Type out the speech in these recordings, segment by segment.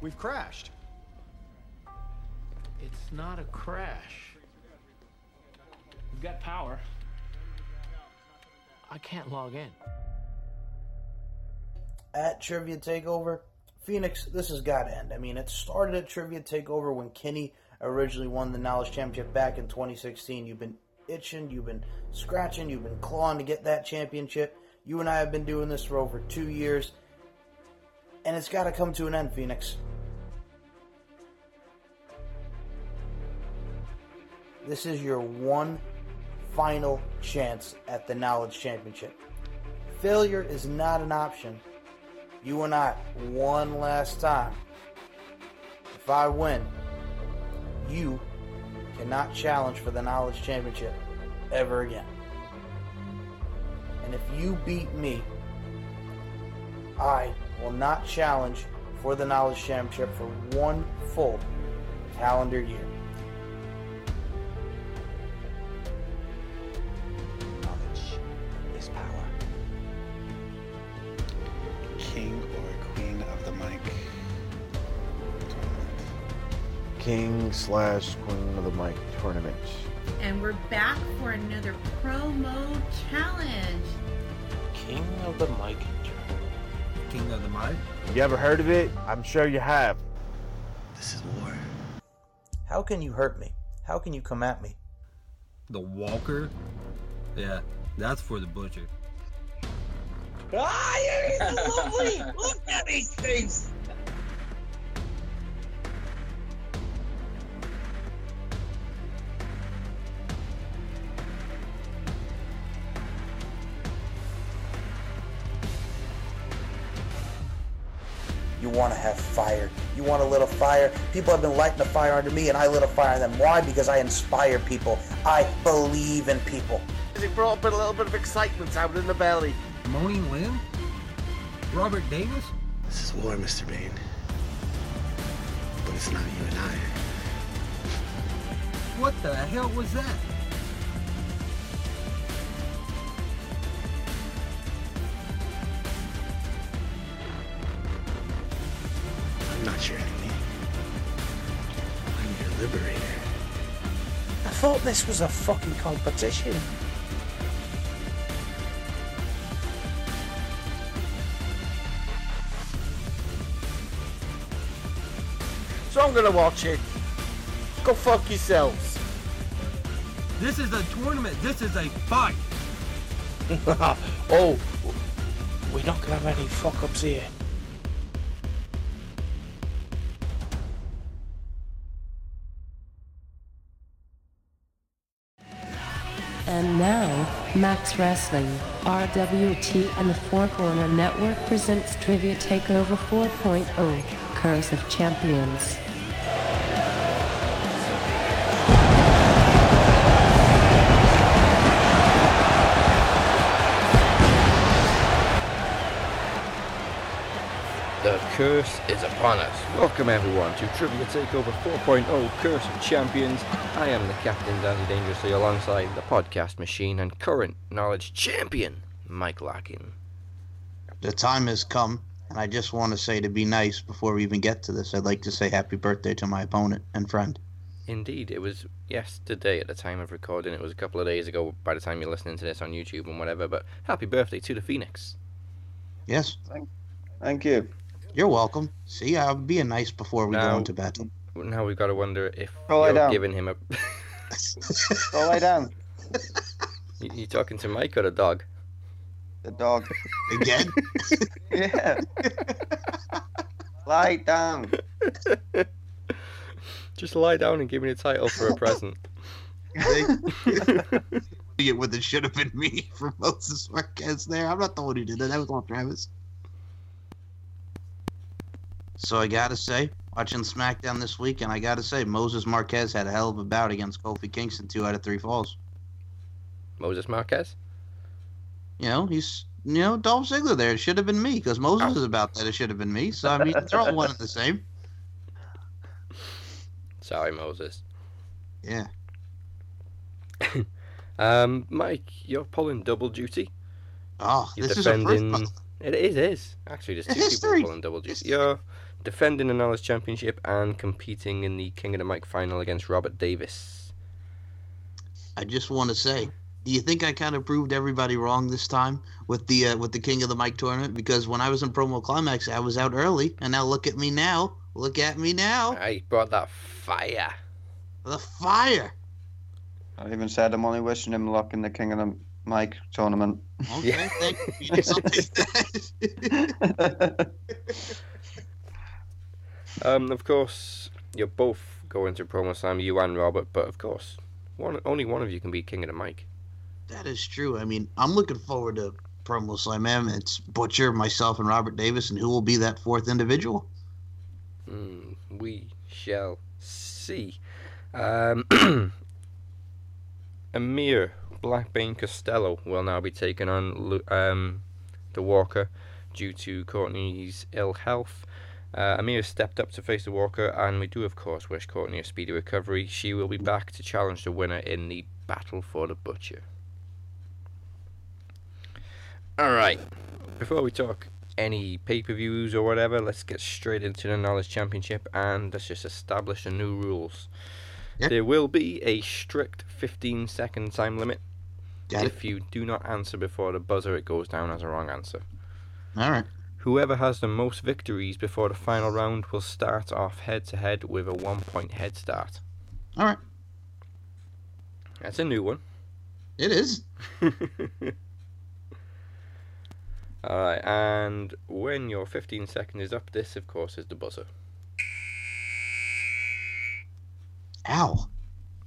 We've crashed. It's not a crash. We've got power. I can't log in. At Trivia Takeover, Phoenix, this has got to end. I mean, it started at Trivia Takeover when Kenny originally won the Knowledge Championship back in 2016. You've been itching, you've been scratching, you've been clawing to get that championship. You and I have been doing this for over two years, and it's got to come to an end, Phoenix. This is your one final chance at the Knowledge Championship. Failure is not an option. You and I, one last time. If I win, you cannot challenge for the Knowledge Championship ever again. And if you beat me, I will not challenge for the Knowledge Championship for one full calendar year. King slash Queen of the Mic tournament. And we're back for another promo challenge. King of the Mic. King of the Mic. You ever heard of it? I'm sure you have. This is war. How can you hurt me? How can you come at me? The Walker. Yeah, that's for the butcher. Ah, you're lovely. Look at these face. Want to have fire. You want a little fire. People have been lighting a fire under me, and I lit a fire on them. Why? Because I inspire people. I believe in people. It brought up a little bit of excitement out in the belly. Moaning Lynn? Robert Davis? This is war, Mr. Bane. But it's not you and I. What the hell was that? I'm not your enemy. I'm your liberator. I thought this was a fucking competition. So I'm gonna watch it. Go fuck yourselves. This is a tournament. This is a fight. oh, we're not gonna have any fuck ups here. And now, Max Wrestling, RWT, and the Four Corner Network presents Trivia Takeover 4.0 Curse of Champions. Curse is upon us. Welcome everyone to Trivia Takeover 4.0 Curse of Champions. I am the Captain Dandy Dangerously alongside the podcast machine and current knowledge champion, Mike Larkin. The time has come, and I just want to say to be nice before we even get to this. I'd like to say happy birthday to my opponent and friend. Indeed, it was yesterday at the time of recording. It was a couple of days ago by the time you're listening to this on YouTube and whatever, but happy birthday to the Phoenix. Yes, Thank you. You're welcome. See, I'm being nice before we Now- go into bed. Now we've got to wonder if Go lie you're down. giving him a. Go lie down. you, you talking to Mike or the dog? The dog. Again? Yeah. lie down. Just lie down and give me a title for a present. it when it should have been me for Moses Marquez there. I'm not the one who did it. That was all Travis. So I gotta say, watching SmackDown this week, and I gotta say, Moses Marquez had a hell of a bout against Kofi Kingston, two out of three falls. Moses Marquez? You know, he's you know Dolph Ziggler there. It should have been me because Moses is about that. It should have been me. So I mean, they're all one and the same. Sorry, Moses. Yeah. Um, Mike, you're pulling double duty. Oh, You're this is a defending. first. It is, it is. Actually, there's two History. people pulling double duty. You're defending the Knowledge Championship and competing in the King of the Mic final against Robert Davis. I just want to say, do you think I kind of proved everybody wrong this time with the uh, with the King of the Mic tournament? Because when I was in promo climax, I was out early, and now look at me now. Look at me now. I brought that fire. The fire. I even said I'm only wishing him luck in the King of the Mic tournament. Okay, Yeah. thank you. Phoenix. I'll take that. Um, of course, you're both going to promo slam, you and Robert, but of course, one only one of you can be King of the Mic. that is true. I mean, I'm looking forward to promo slam. Man, it's Butcher, myself, and Robert Davis, and who will be that fourth individual? Mm, we shall see. Um, Amir Blackbane Costello will now be taking on um, the Walker due to Courtney's ill health. Uh, Amir stepped up to face the Walker, and we do, of course, wish Courtney a speedy recovery. She will be back to challenge the winner in the Battle for the Butcher. Alright, before we talk any pay per views or whatever, let's get straight into the Knowledge Championship and let's just establish the new rules. Yep. There will be a strict 15 second time limit. Got it. if you do not answer before the buzzer, it goes down as a wrong answer. All right. Whoever has the most victories before the final round will start off head to head with a one point head start. All right. That's a new one. It is. Alright, and when your 15 second is up, this of course is the buzzer. Ow.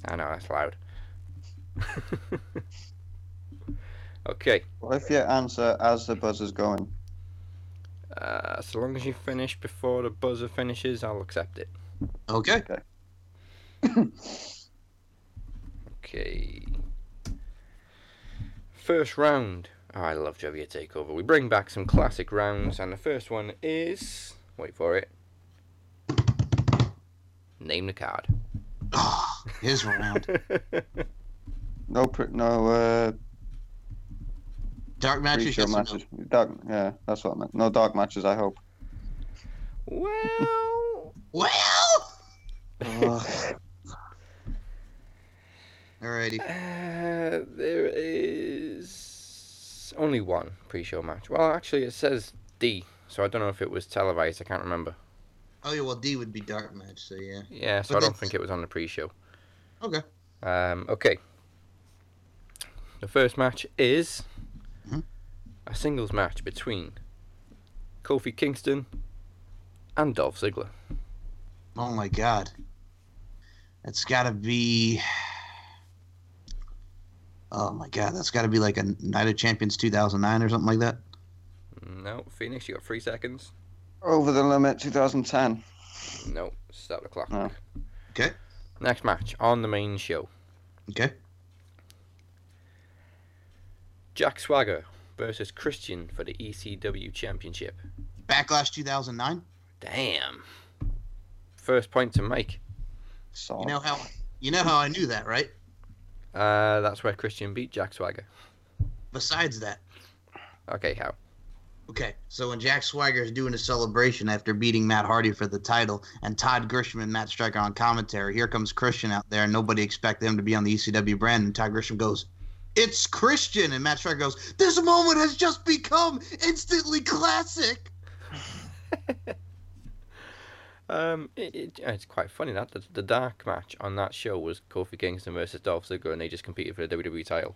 I know that's loud. okay, Well, if you answer as the buzzer's going? Uh, so long as you finish before the buzzer finishes, I'll accept it. Okay. Okay. okay. First round. Oh, I love Trivia Takeover. We bring back some classic rounds, and the first one is. Wait for it. Name the card. Oh, his round. No, pr- no, uh, Dark matches. pre-show yes or no? Dark, yeah, that's what I meant. No dark matches, I hope. well. Well. Ugh. Alrighty. Uh, there is only one pre-show match. Well, actually, it says D, so I don't know if it was televised. I can't remember. Oh yeah. Well, D would be dark match. So yeah. Yeah, so But I don't that's- think it was on the pre-show. Okay. Um, okay. The first match is Mhm. a singles match between Kofi Kingston and Dolph Ziggler. Oh my God. That's got to be. Oh my God, that's got to be like a Night of Champions 2009 or something like that. No, Phoenix, you got three seconds. Over the limit, 2010. No, start the clock. No. Okay. Next match on the main show: Okay. Jack Swagger versus Christian for the ECW Championship. Backlash 2009. Damn. First point to Mike. Solid. You know how you know how I knew that, right? Uh, that's where Christian beat Jack Swagger. Besides that. Okay, how? Okay, so when Jack Swagger is doing a celebration after beating Matt Hardy for the title, and Todd Grisham and Matt Striker on commentary, here comes Christian out there, and nobody expected him to be on the ECW brand, and Todd Grisham goes, "It's Christian," and Matt Striker goes, "This moment has just become instantly classic." Um, it, it, it's quite funny that the, the dark match on that show was Kofi Kingston versus Dolph Ziggler, and they just competed for the WWE title.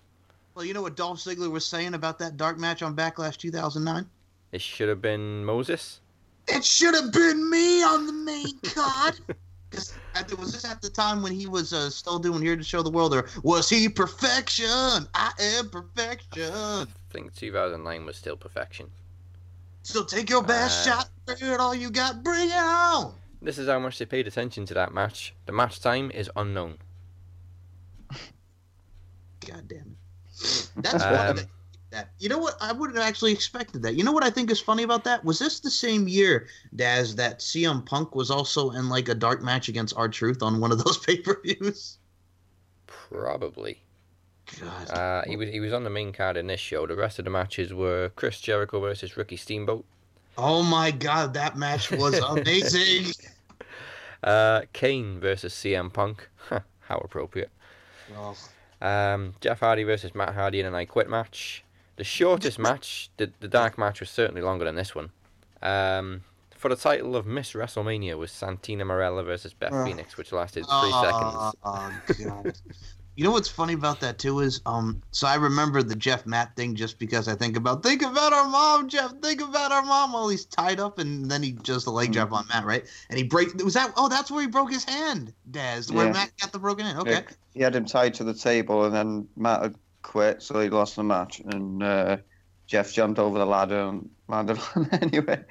Well, you know what Dolph Ziggler was saying about that dark match on Backlash 2009? It should have been Moses. It should have been me on the main card. Was this at the time when he was uh, still doing Here to Show the World, or was he perfection? I am perfection. I think 2009 was still perfection. So take your best Uh, shot, bring it all you got, bring it on. This is how much they paid attention to that match. The match time is unknown. God damn it. That's Um, of that- That you know what I wouldn't have actually expected that. You know what I think is funny about that? Was this the same year, Daz, that CM Punk was also in like a dark match against R Truth on one of those pay per views? Probably. God. Uh, he was he was on the main card in this show. The rest of the matches were Chris Jericho versus Ricky Steamboat, Oh my god, that match was amazing. Uh, Kane versus CM Punk. How appropriate. Oh, Um, Jeff Hardy versus Matt Hardy in an I Quit match. The shortest match, the, the dark match was certainly longer than this one. Um, for the title of Miss WrestleMania was Santina Marella versus Beth Oh. Phoenix, which lasted three Oh, seconds. oh, God. You know what's funny about that too is um so I remember the Jeff Matt thing just because I think about think about our mom, Jeff, think about our mom while he's tied up and then he does the leg drop on Matt, right? And he breaks was that oh that's where he broke his hand, Daz, where Yeah. Matt got the broken hand. Okay. He had him tied to the table, and then Matt had quit, so he lost the match. And uh, Jeff jumped over the ladder and landed on it anyway.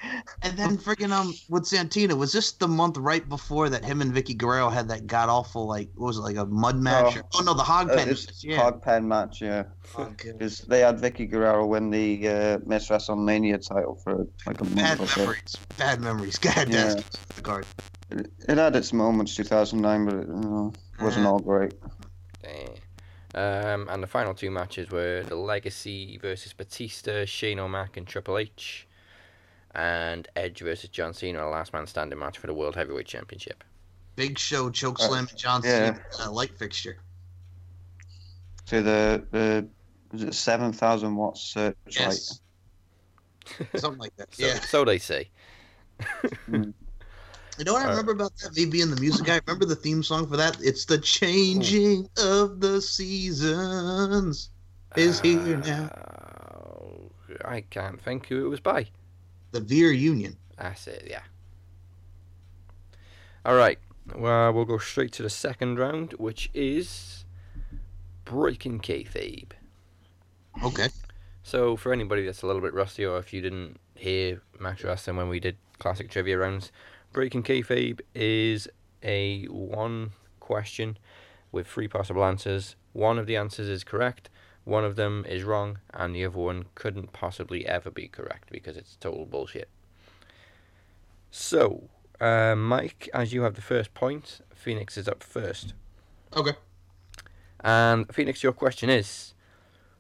And then freaking um with Santina, was this the month right before that him and Vickie Guerrero had that god awful like what was it like a mud match? Oh. or- Oh, no, the hog Uh, pen. it's yeah. Hog pen match, yeah. Oh, God. Because they had Vickie Guerrero win the uh, Miss WrestleMania title for like a Bad month or so. memories. Bad memories. God, Yeah. that's the card. It, it had its moments, 2009, but it you know, wasn't all great. Eh. Um, and the final two matches were the Legacy versus Batista, Shane O'Mac and Triple H, and Edge versus John Cena, a last man standing match for the World Heavyweight Championship. Big Show choke Uh, slam John yeah. Cena uh, light fixture. So the the was it 7,000 watts searchlight? Yes. Something like that. So, yeah. so they say. You know what I Uh, remember about that? Me being the music guy. Remember the theme song for that? It's the changing of the seasons is here now. Uh, I can't think who it was by. The Veer Union. That's it, yeah. Alright, well, we'll go straight to the second round, which is Breaking Kayfabe. Okay. So, for anybody that's a little bit rusty, or if you didn't hear Max Wrestling when we did classic trivia rounds, Breaking Kayfabe is a one question with three possible answers. One of the answers is correct, one of them is wrong, and the other one couldn't possibly ever be correct because it's total bullshit. So, uh, Mike, as you have the first point, Phoenix is up first. Okay. And Phoenix, your question is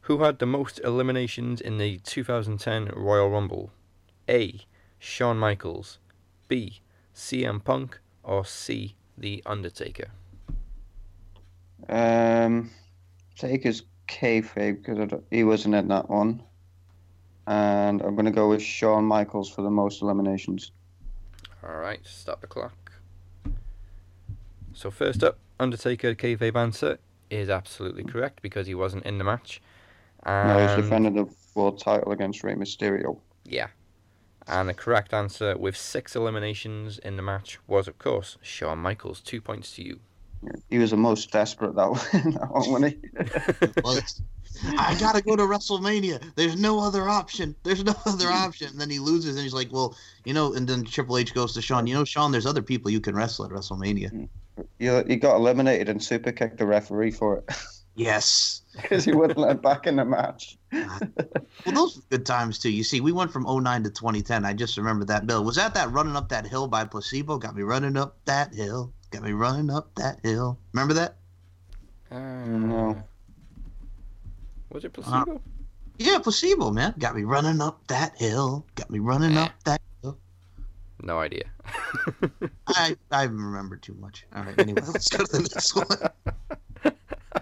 Who had the most eliminations in the 2010 Royal Rumble? A. Shawn Michaels. B. CM Punk. Or C. The Undertaker. Um, take his kayfabe because he wasn't in that one. And I'm going to go with Shawn Michaels for the most eliminations. Alright, stop the clock. So, first up, Undertaker kayfabe answer is absolutely correct because he wasn't in the match. No, he's And- defending the world title against Rey Mysterio. Yeah. And the correct answer with six eliminations in the match was, of course, Shawn Michaels. Two points to you. He was the most desperate that one, that one wasn't he? I gotta go to WrestleMania. There's no other option. There's no other option. And then he loses, and he's like, "Well, you know." And then Triple H goes to Shawn. You know, Shawn, there's other people you can wrestle at WrestleMania. Mm. You, he got eliminated and super kicked the referee for it Yes. because he wouldn't let him back in the match. Well, those were good times too. You see, we went from 09 to 2010. I just remember that bill. Was that that running up that hill by placebo? Got me running up that hill. Got me running up that hill. Remember that? Uh, No. Was it placebo? Yeah, placebo, man. Got me running up that hill. Got me running up that hill. No idea. I I remember too much. All right. Anyway, let's go to the next one.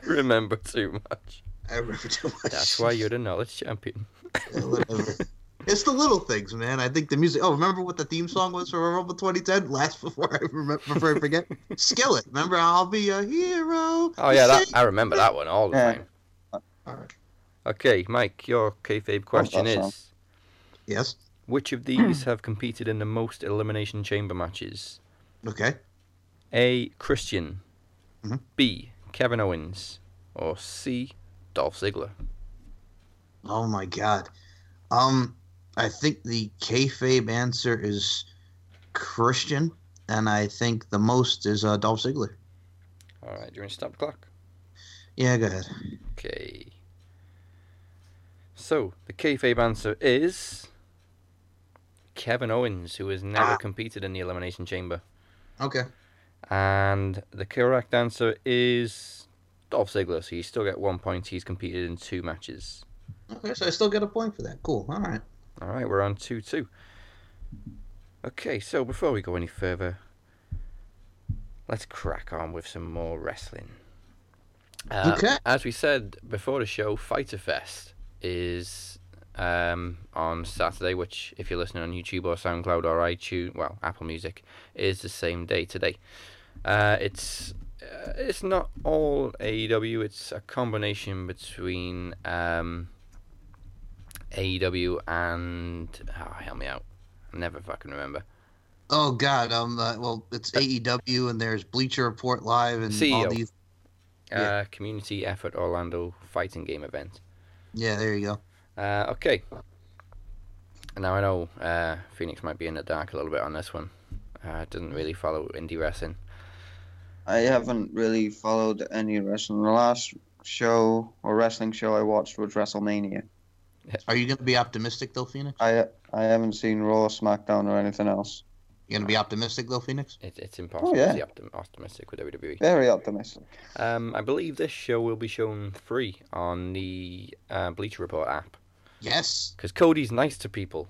I remember too much. I remember too much. That's why you're the knowledge champion. Yeah, whatever. It's the little things, man. I think the music. Oh, remember what the theme song was for Rumble 2010? Last before I remember, before I forget. Skillet. Remember, I'll be a hero. Oh yeah, that, I remember that one all the Yeah. time. All right. Okay, Mike, your kayfabe question that song. is: Yes. Which of these have competed in the most elimination chamber matches? Okay. A. Christian. Mhm. B. Kevin Owens. Or C. Dolph Ziggler. Oh my God. Um, I think the kayfabe answer is Christian, and I think the most is uh, Dolph Ziggler. All right, do you want to stop the clock? Yeah, go ahead. Okay. So the kayfabe answer is Kevin Owens, who has never Ah. competed in the elimination chamber, Okay. And the correct answer is Dolph Ziggler. So you still get one point. He's competed in two matches. Okay, so I still get a point for that. Cool. All right. All right, we're on two two. Okay, so before we go any further, let's crack on with some more wrestling. Uh, Okay. As we said before the show, Fyter Fest is um, on Saturday, which, if you're listening on YouTube or SoundCloud or iTunes, well, Apple Music, is the same day today. Uh, it's uh, it's not all AEW. It's a combination between um, AEW and oh, help me out. I never fucking remember. Oh God, um, uh, well, it's AEW and there's Bleacher Report Live and all CEO. these. Uh, Community Effort Orlando fighting game event. Yeah, there you go. Uh, okay. Now I know uh, Phoenix might be in the dark a little bit on this one. Uh, doesn't really follow indie wrestling. I haven't really followed any wrestling. The last show or wrestling show I watched was WrestleMania. Are you gonna be optimistic though, Phoenix? I I haven't seen Raw, SmackDown, or anything else. You gonna be optimistic though, Phoenix? It, it's impossible yeah. to be optim- optimistic with WWE. Very optimistic. Um, I believe this show will be shown free on the uh, Bleacher Report app. Yes. Because Cody's nice to people.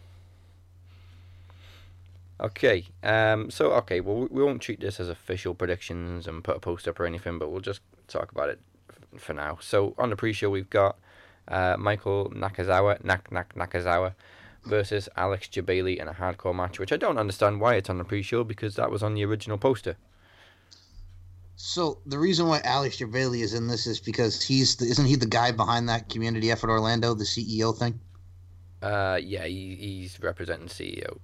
Okay, um, so okay, well we- we won't treat this as official predictions and put a post up or anything, but we'll just talk about it f- for now. So on the pre-show we've got uh, Michael Nakazawa, Nak Nak Nakazawa, versus Alex Jebailey in a hardcore match, which I don't understand why it's on the pre-show because that was on the original poster. So the reason why Alex Jebailey is in this is because he's the, isn't he the guy behind that Community Effort Orlando, the CEO thing? Uh, yeah, he, he's representing CEO.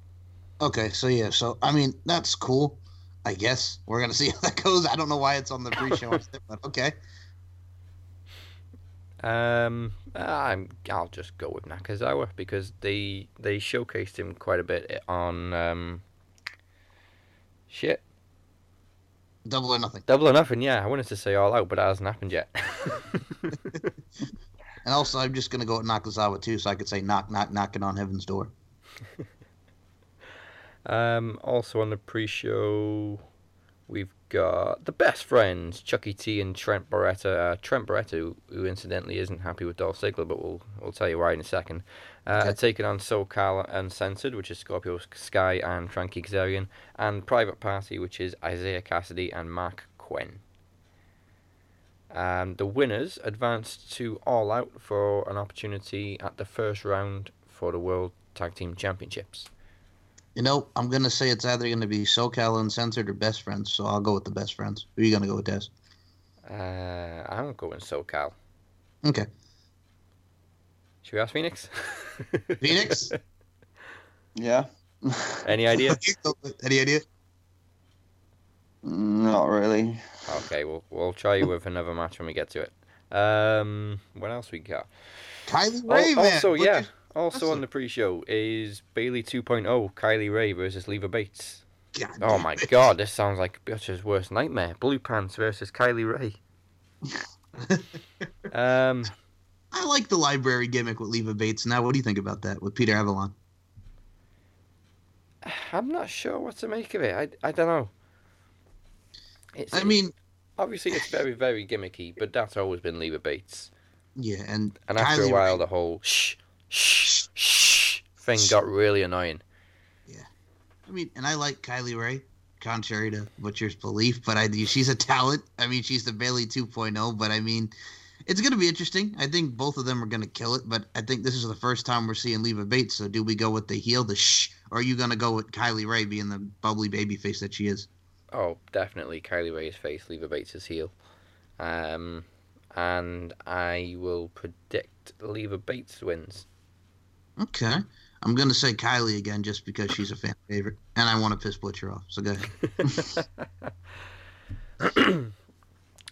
Okay, so yeah, so I mean that's cool. I guess we're gonna see how that goes. I don't know why it's on the pre-show, but okay. Um, I'm, I'll just go with Nakazawa because they they showcased him quite a bit on um, shit Double or nothing. double or nothing. Yeah, I wanted to say all out, but that hasn't happened yet. And also, I'm just gonna go with Nakazawa too, so I could say knock, knock, knocking on heaven's door. um, also on the pre-show, we've got the best friends Chucky T and Trent Barretta. Uh, Trent Barretta, who, who incidentally isn't happy with Dolph Ziggler, but we'll we'll tell you why in a second. Uh, are taking on SoCal Uncensored, which is Scorpio Sky and Frankie Kazarian, and Private Party, which is Isiah Kassidy and Marq Quen. Um, the winners advanced to All Out for an opportunity at the first round for the World Tag Team Championships. You know, I'm gonna say it's either gonna be SoCal Uncensored or Best Friends, so I'll go with the Best Friends. Who are you gonna go with, Des? Uh, I'm going SoCal. Okay. Should we ask Phoenix? Phoenix? Yeah. Any idea? Any idea? Not really. Okay, we'll we'll try you with another match when we get to it. Um, what else we got? Kylie Al- Ray, man. also, yeah, at- also on the pre-show is Bayley 2.0, Kylie Rae versus Leva Bates. God Oh my it. god, this sounds like Butcher's worst nightmare. Blue Pants versus Kylie Rae. um, I like the library gimmick with Leva Bates. Now, what do you think about that with Peter Avalon? I'm not sure what to make of it. I, I don't know. It's, I mean, obviously it's very very gimmicky, but that's always been Leva Bates. yeah, and And after Kylie a while, Ray- the whole shh shh shh thing got really annoying. Yeah, I mean, and I like Kylie Rae, contrary to Butcher's belief, but I she's a talent. I mean, she's the Bayley 2.0, but I mean, it's going to be interesting. I think both of them are going to kill it, but I think this is the first time we're seeing Leva Bates. So, do we go with the heel, the shh, or are you going to go with Kylie Rae being the bubbly baby face that she is? Oh, definitely Kylie Rae's face, Leva Bates' heel. Um, and I will predict Leva Bates wins. Okay. I'm going to say Kylie again just because she's a fan favorite, and I want to piss Butcher off. So, go ahead.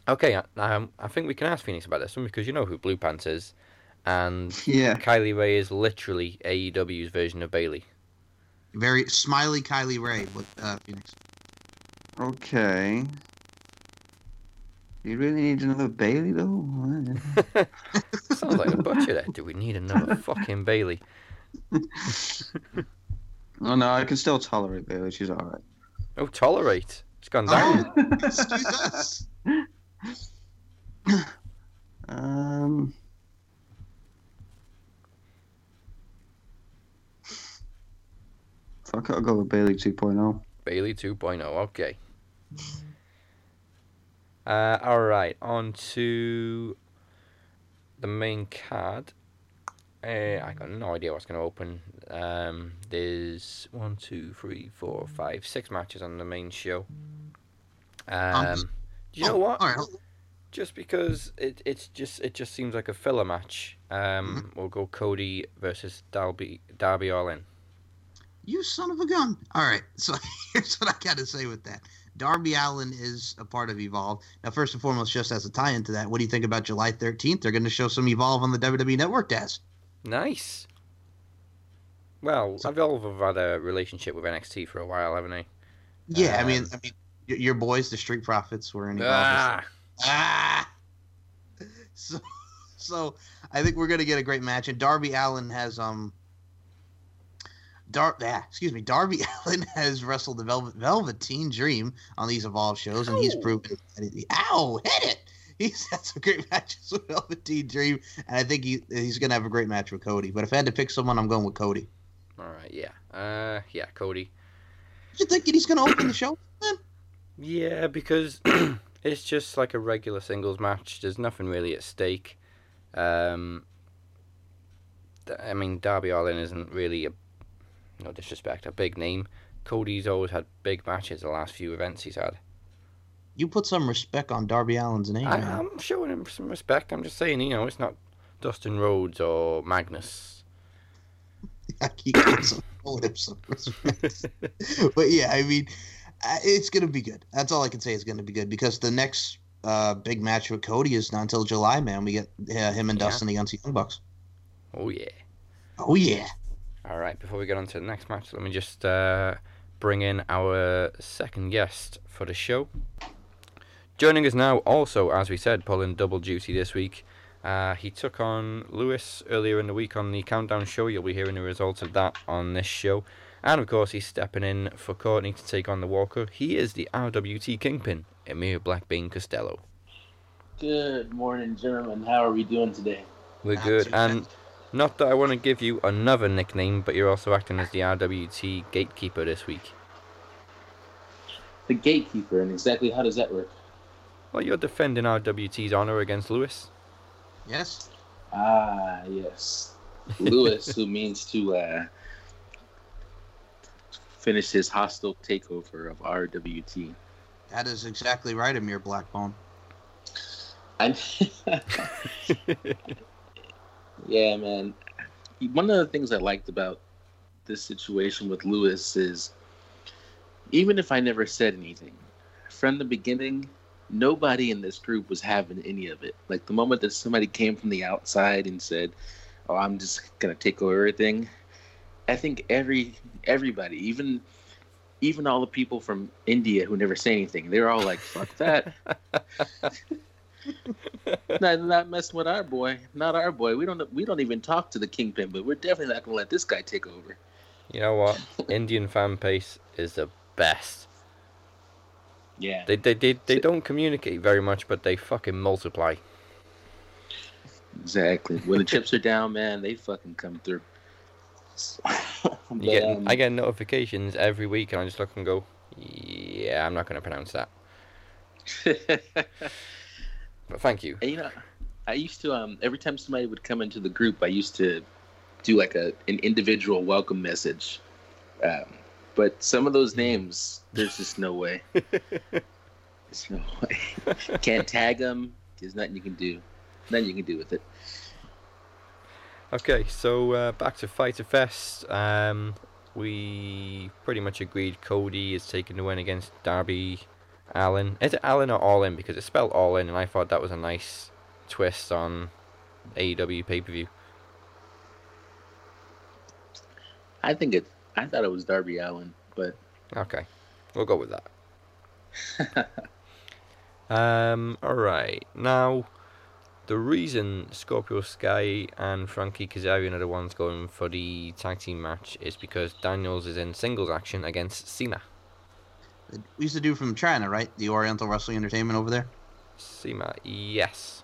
Okay, I- I think we can ask Phoenix about this one because you know who Blue Pants is, and Yeah. Kylie Rae is literally AEW's version of Bayley. Very smiley Kylie Rae with uh, Phoenix. Okay. Do you really need another Bayley though? Sounds like a butcher there. Do we need another fucking Bayley? oh no, I can still tolerate Bayley. She's all right. Oh, tolerate. It's gone down. Excuse us. Um. Fuck. I'll go with Bayley oh. 2.0. Bayley 2.0. Okay. Uh, all right, on to the main card. Uh, I got no idea what's going to open. Um, there's one, two, three, four, five, six matches on the main show. Um, do you know oh, what? all right. Just because it it's just it just seems like a filler match. Um, we'll go Cody versus Darby Darby Allin. You son of a gun. All right. So here's what I got to say with that. Darby Allin is a part of Evolve. Now, first and foremost, just as a tie into that, what do you think about July 13th? They're going to show some Evolve on the WWE Network, Daz. Nice. Well, Evolve have had a relationship with NXT for a while, haven't they? Yeah, I mean, Um, I mean, your, your boys, the Street Profits, were in Evolve. Ah, Ah. So, so I think we're gonna get a great match, and Darby Allin has um. Dar- yeah, excuse me. Darby Allin has wrestled the Velvet Velveteen Dream on these Evolve shows, and he's proven. That he, ow! Hit it. He's had some great matches with Velveteen Dream, and I think he he's gonna have a great match with Cody. But if I had to pick someone, I'm going with Cody. all right, yeah, uh, yeah, Cody. You thinking he's gonna open the show? Man? Yeah, because it's just like a regular singles match. There's nothing really at stake. Um, I mean, Darby Allin isn't really a no disrespect, a big name. Cody's always had big matches the last few events he's had. You put some respect on Darby Allin's name. I, I'm showing him some respect. I'm just saying, you know, it's not Dustin Rhodes or Magnus. I keep some him some respect. but yeah, I mean, it's gonna be good. That's all I can say is gonna be good because the next uh, big match with Cody is not until July. Man, we get uh, him and Yeah. Dustin against the Young Bucks. Oh yeah. Oh yeah. All right, before we get on to the next match, let me just uh, bring in our second guest for the show. Joining us now, also, as we said, pulling double duty this week. Uh, he took on Lewis earlier in the week on the Countdown show. You'll be hearing the results of that on this show. And of course, he's stepping in for Courtney to take on the Walker. He is the RWT Kingpin, Emir Blackbean Costello. Good morning, gentlemen. How are we doing today? We're Not good. And bad. Not that I want to give you another nickname, but you're also acting as the RWT gatekeeper this week. The gatekeeper, and exactly how does that work? Well, you're defending RWT's honor against Lewis. Yes. Ah, yes. Lewis, who means to uh, finish his hostile takeover of RWT. That is exactly right, Amir Blackbone. I... yeah, man. One of the things I liked about this situation with Lewis is even if I never said anything, from the beginning, nobody in this group was having any of it. Like the moment that somebody came from the outside and said, "Oh, I'm just gonna take over everything," I think every everybody, even even all the people from India who never say anything, they're all like, "Fuck that." not, not messing with our boy. Not our boy. We don't we don't even talk to the kingpin, but we're definitely not gonna let this guy take over. You know what? Indian fan base is the best. Yeah. They they they, they don't communicate very much, but they fucking multiply. Exactly. When the chips are down, man, they fucking come through. But, get, um, I get notifications every week, and I just look and go, "Yeah, I'm not going to pronounce that." But thank you. And, you know, I used to um every time somebody would come into the group, I used to do like a an individual welcome message. Um, but some of those names, there's just no way. There's no way. Can't tag them. There's nothing you can do. Nothing you can do with it. Okay, so uh, back to Fyter Fest. Um, we pretty much agreed Cody is taking the win against Darby Allen. Is it Allen or All In? Because it's spelled All In, and I thought that was a nice twist on AEW pay per view. I think it. I thought it was Darby Allen, but Okay, we'll go with that. um, alright, now the reason Scorpio Sky and Frankie Kazarian are the ones going for the tag team match is because Daniels is in singles action against Cena. We used to do from China, right? The Oriental Wrestling Entertainment over there. Cena, yes.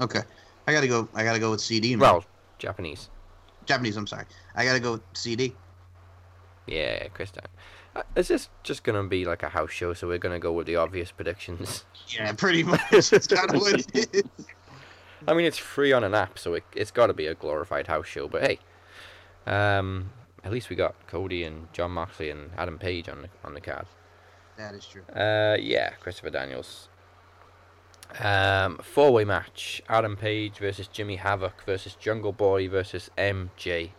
Okay. I gotta go. I gotta go with CD. man. Well, Japanese. Japanese. I'm sorry. I gotta go with CD. Yeah, Chris. Uh, Is this just gonna be like a house show? So we're gonna go with the obvious predictions. Yeah, pretty much. It's kind of what it is. I mean, it's free on an app, so it, it's got to be a glorified house show. But hey, um, at least we got Cody and John Moxley and Adam Page on the on the card. That is true. Uh, yeah, Christopher Daniels. Um, four way match: Adam Page versus Jimmy Havoc versus Jungle Boy versus MJF.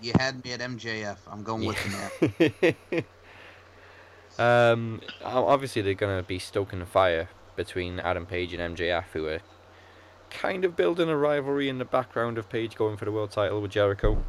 You had me at MJF. I'm going with you now. um, obviously they're gonna be stoking the fire between Adam Page and MJF, who are kind of building a rivalry in the background of Page going for the world title with Jericho.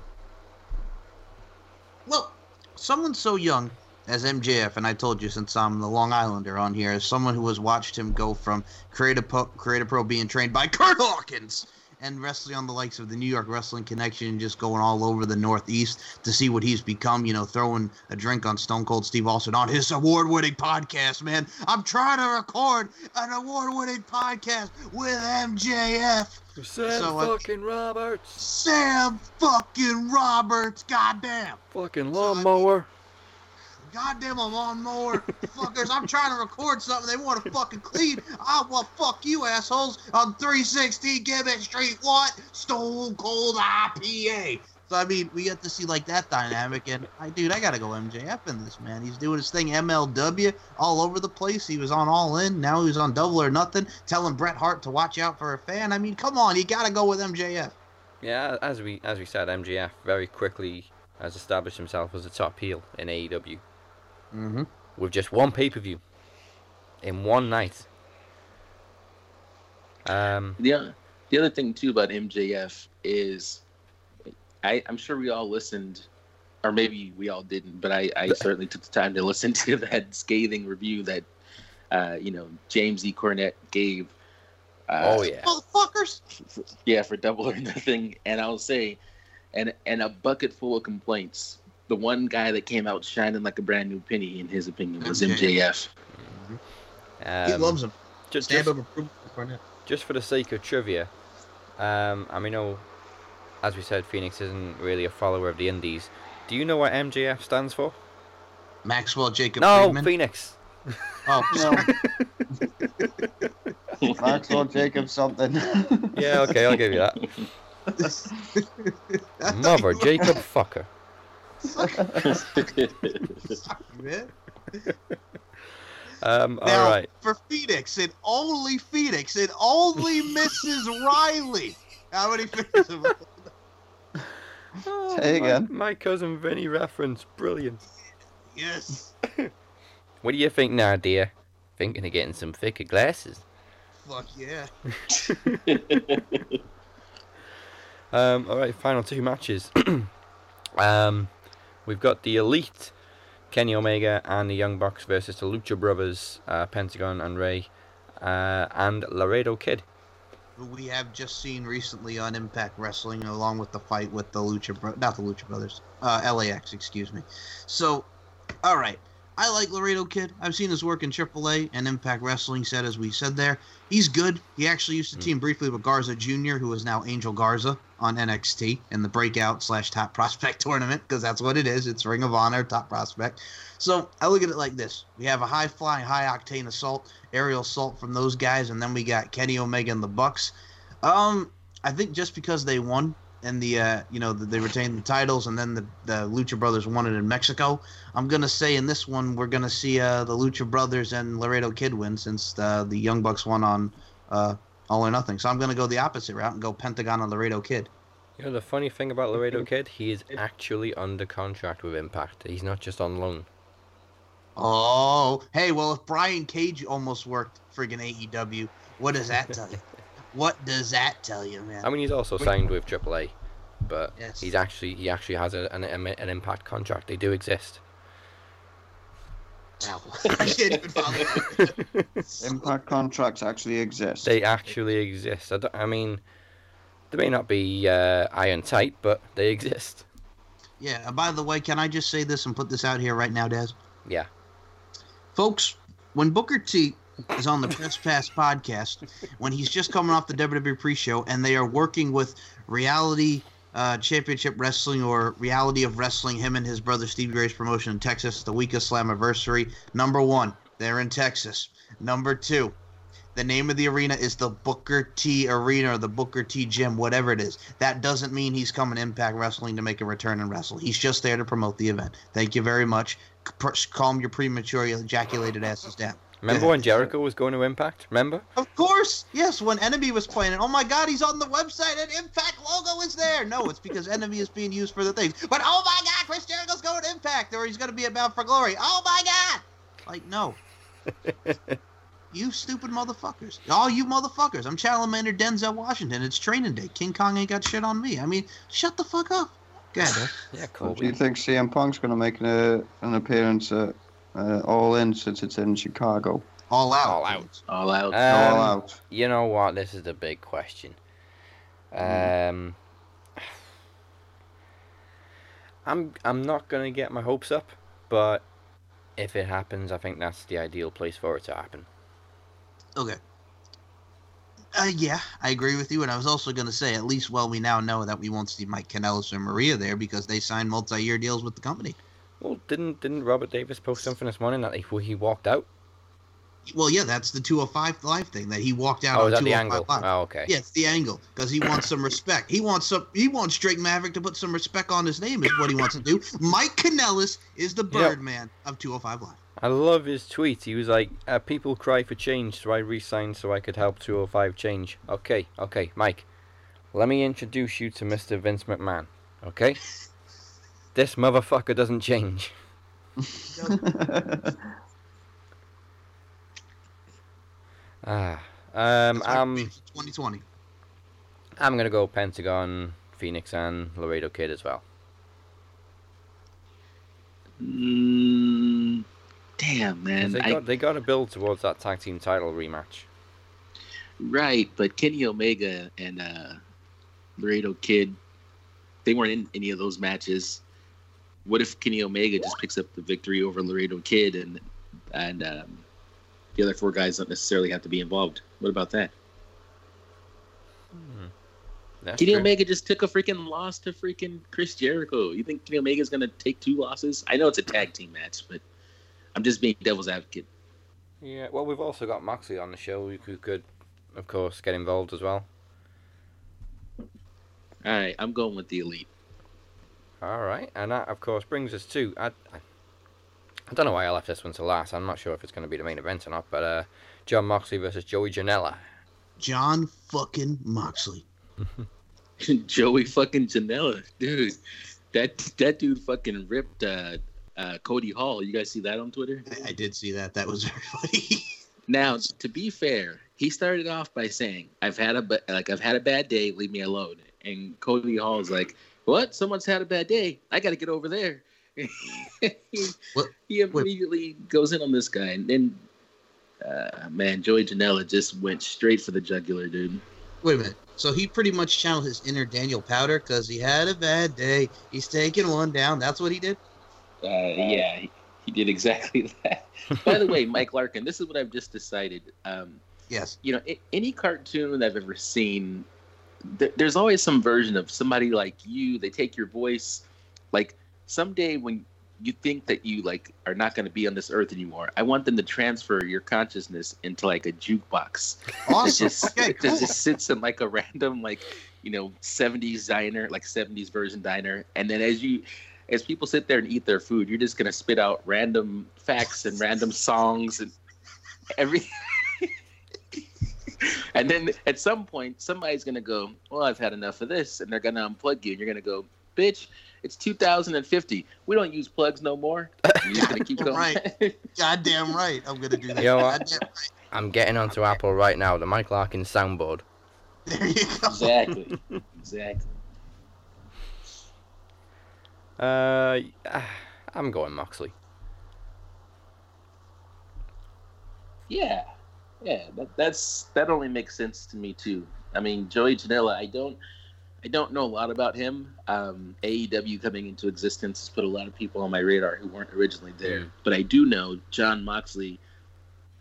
Well, someone so young as MJF, and I told you since I'm the Long Islander on here, as someone who has watched him go from Creative Pro, Creative Pro being trained by Curt Hawkins and wrestling on the likes of the New York Wrestling Connection, just going all over the Northeast to see what he's become, you know, throwing a drink on Stone Cold Steve Austin on his award winning podcast, man. I'm trying to record an award winning podcast with MJF. Sam So, uh, fucking Roberts. Sam fucking Roberts, goddamn. Fucking lawnmower. Goddamn a lawnmower. Fuckers, I'm trying to record something. They want to fucking clean. Ah, well, fuck you, assholes. On 360 Gibbet Street, what? Stone Cold IPA. So, I mean, we get to see, like, that dynamic. And, I, dude, I got to go MJF in this, man. He's doing his thing MLW all over the place. He was on All In. Now he's on Double or Nothing, telling Bret Hart to watch out for a fan. I mean, come on. You got to go with MJF. Yeah, as we as we said, MJF very quickly has established himself as a top heel in AEW Mm-hmm. with just one pay per view in one night. Um, The other, the other thing too about MJF is, I I'm sure we all listened, or maybe we all didn't, but I I certainly took the time to listen to that scathing review that, uh, you know James E. Cornette gave. Uh, oh yeah, Motherfuckers. yeah, for double or nothing. And I'll say, and and a bucket full of complaints. The one guy that came out shining like a brand new penny, in his opinion, was MJF. MJF. he um, loves him. Just, Stamp just, of approval for Cornette. just for the sake of trivia, um, I mean, know, as we said, Phoenix isn't really a follower of the Indies. Do you know what MJF stands for? Maxwell Jacob no, Friedman. Phoenix. Oh, No. Maxwell Jacob something. Yeah, okay, I'll give you that. Mother Jacob fucker. Man. Um, Now, all right. for Phoenix and only Phoenix and only Mrs. Riley. How many fingers have I- Oh, Say my- again. My, cousin Vinny reference, brilliant. Yes. What do you think now, dear? Thinking of getting some thicker glasses? Fuck yeah. Um, all right, final two matches. um, we've got the Elite, Kenny Omega, and the Young Bucks versus the Lucha Brothers, uh, Pentagon and Rey, uh, and Laredo Kid. Who we have just seen recently on Impact Wrestling, along with the fight with the Lucha, Bro- not the Lucha Brothers, uh, LAX, excuse me. So, all right, I like Laredo Kid. I've seen his work in AAA and Impact Wrestling. Said as we said there, he's good. He actually used to team briefly with Garza Jr., who is now Angel Garza on NXT in the Breakout slash Top Prospect tournament, because that's what it is. It's Ring of Honor Top Prospect. So I look at it like this: we have a high flying, high octane assault, aerial assault from those guys, and then we got Kenny Omega and the Bucks. Um, I think just because they won and the uh, you know they retained the titles, and then the the Lucha Brothers won it in Mexico. I'm gonna say in this one we're gonna see uh, the Lucha Brothers and Laredo Kid win since the the Young Bucks won on uh, All or Nothing. So I'm gonna go the opposite route and go Pentagon and Laredo Kid. You know the funny thing about Laredo Kid, he is actually under contract with Impact. He's not just on loan. Oh, hey, well, if Brian Cage almost worked friggin' AEW, what does that tell you? What does that tell you, man? I mean, he's also signed with AAA, but Yes. he's actually he actually has a, an an Impact contract. They do exist. Wow. I can't even follow. Impact contracts actually exist. They actually exist. I, don't- I mean, they may not be uh, iron tight, but they exist. Yeah, and by the way, can I just say this and put this out here right now, Daz? Yeah. Folks, when Booker T is on the Press Pass podcast, when he's just coming off the WWE pre show and they are working with reality uh, Championship Wrestling or Reality of Wrestling, him and his brother Steve Grace promotion in Texas, the week of Slammiversary. Number one, they're in Texas. Number two, the name of the arena is the Booker T Arena or the Booker T Gym, whatever it is. That doesn't mean he's coming Impact Wrestling to make a return and wrestle. He's just there to promote the event. Thank you very much. Calm your premature ejaculated asses down. Remember when Jericho was going to Impact? Remember? Of course, yes. When Enemy was playing it, oh my God, he's on the website and Impact logo is there. No, it's because Enemy is being used for the things. But oh my God, Chris Jericho's going to Impact, or he's going to be about for glory. Oh my God, like no. you stupid motherfuckers, all you motherfuckers. I'm Chalamander Denzel Washington. It's training day. King Kong ain't got shit on me. I mean, shut the fuck up. Go ahead, Dave. Yeah, Do you think CM Punk's going to make an, uh, an appearance at uh, All In since it's in Chicago? All out. All out. All out. Um, All out. You know what? This is the big question. Um, I'm I'm not gonna get my hopes up, but if it happens, I think that's the ideal place for it to happen. Okay. Uh, yeah, I agree with you, and I was also going to say, at least, well, we now know that we won't see Mike Kanellis or Maria there because they signed multi-year deals with the company. Well, didn't didn't Robert Davis post something this morning that he, he walked out? Well, yeah, that's the 205 Live thing that he walked out Oh, on is that the 205 angle? Live. Oh, okay. Yeah, it's the angle because he wants some respect. He wants some. He wants Drake Maverick to put some respect on his name. Is what he wants to do. Mike Kanellis is the Birdman of 205 Live. I love his tweet. He was like, uh, "People cry for change, so I re-signed so I could help 205 change." Okay, okay, Mike. Let me introduce you to Mr. Vince McMahon. Okay. this motherfucker doesn't change. Ah, um, I'm 2020. I'm gonna go Pentagon, Fenix, and Laredo Kid as well. Mm, damn, 'Cause man. They I- got they got to build towards that tag team title rematch. Right, but Kenny Omega and uh, Laredo Kid, they weren't in any of those matches. What if Kenny Omega just picks up the victory over Laredo Kid and and um, the other four guys don't necessarily have to be involved? What about that? That's Kenny true. Omega just took a freaking loss to freaking Chris Jericho. You think Kenny Omega's gonna take two losses? I know it's a tag team match, but I'm just being devil's advocate. Yeah, well, we've also got Moxley on the show who could, of course, get involved as well. All right, I'm going with the elite. All right, and that, of course, brings us to I, I, I don't know why I left this one to last. I'm not sure if it's going to be the main event or not, but uh, Jon Moxley versus Joey Janela. Jon fucking Moxley. Joey fucking Janela, dude. That that dude fucking ripped uh, uh, Cody Hall. You guys see that on Twitter? I, I did see that. That was very funny. Now, to be fair, he started off by saying, "I've had a ba- like I've had a bad day. Leave me alone." And Cody Hall is like, "What? Someone's had a bad day. I got to get over there." he, What? he immediately goes in on this guy, and then, uh, man, Joey Janela just went straight for the jugular, dude. Wait a minute. So he pretty much channeled his inner Daniel Powder because he had a bad day. He's taking one down. That's what he did. Uh, yeah, he, he did exactly that. By the way, Mike Larkin, this is what I've just decided. Um, Yes. you know, any cartoon I've ever seen, th- there's always some version of somebody like you. They take your voice, like someday when you think that you like are not going to be on this earth anymore. I want them to transfer your consciousness into like a jukebox. It Awesome. just, Okay, it cool. just sits in like a random like you know 70s diner, like 70s version diner, and then as you as people sit there and eat their food, you're just gonna spit out random facts and random songs and everything. and then at some point, somebody's gonna go, "Well, I've had enough of this," and they're gonna unplug you, and you're gonna go, "Bitch, it's 2050. We don't use plugs no more." You're just gonna keep going. Right. Goddamn right. I'm gonna do that. You know what? Goddamn right. I'm getting onto Apple right now. The Mike Larkin soundboard. There you go. exactly. Exactly. Uh, I'm going Moxley. Yeah, yeah, that, that's that only makes sense to me too. I mean, Joey Janela, I don't, I don't know a lot about him. Um, AEW coming into existence has put a lot of people on my radar who weren't originally there, Mm. but I do know Jon Moxley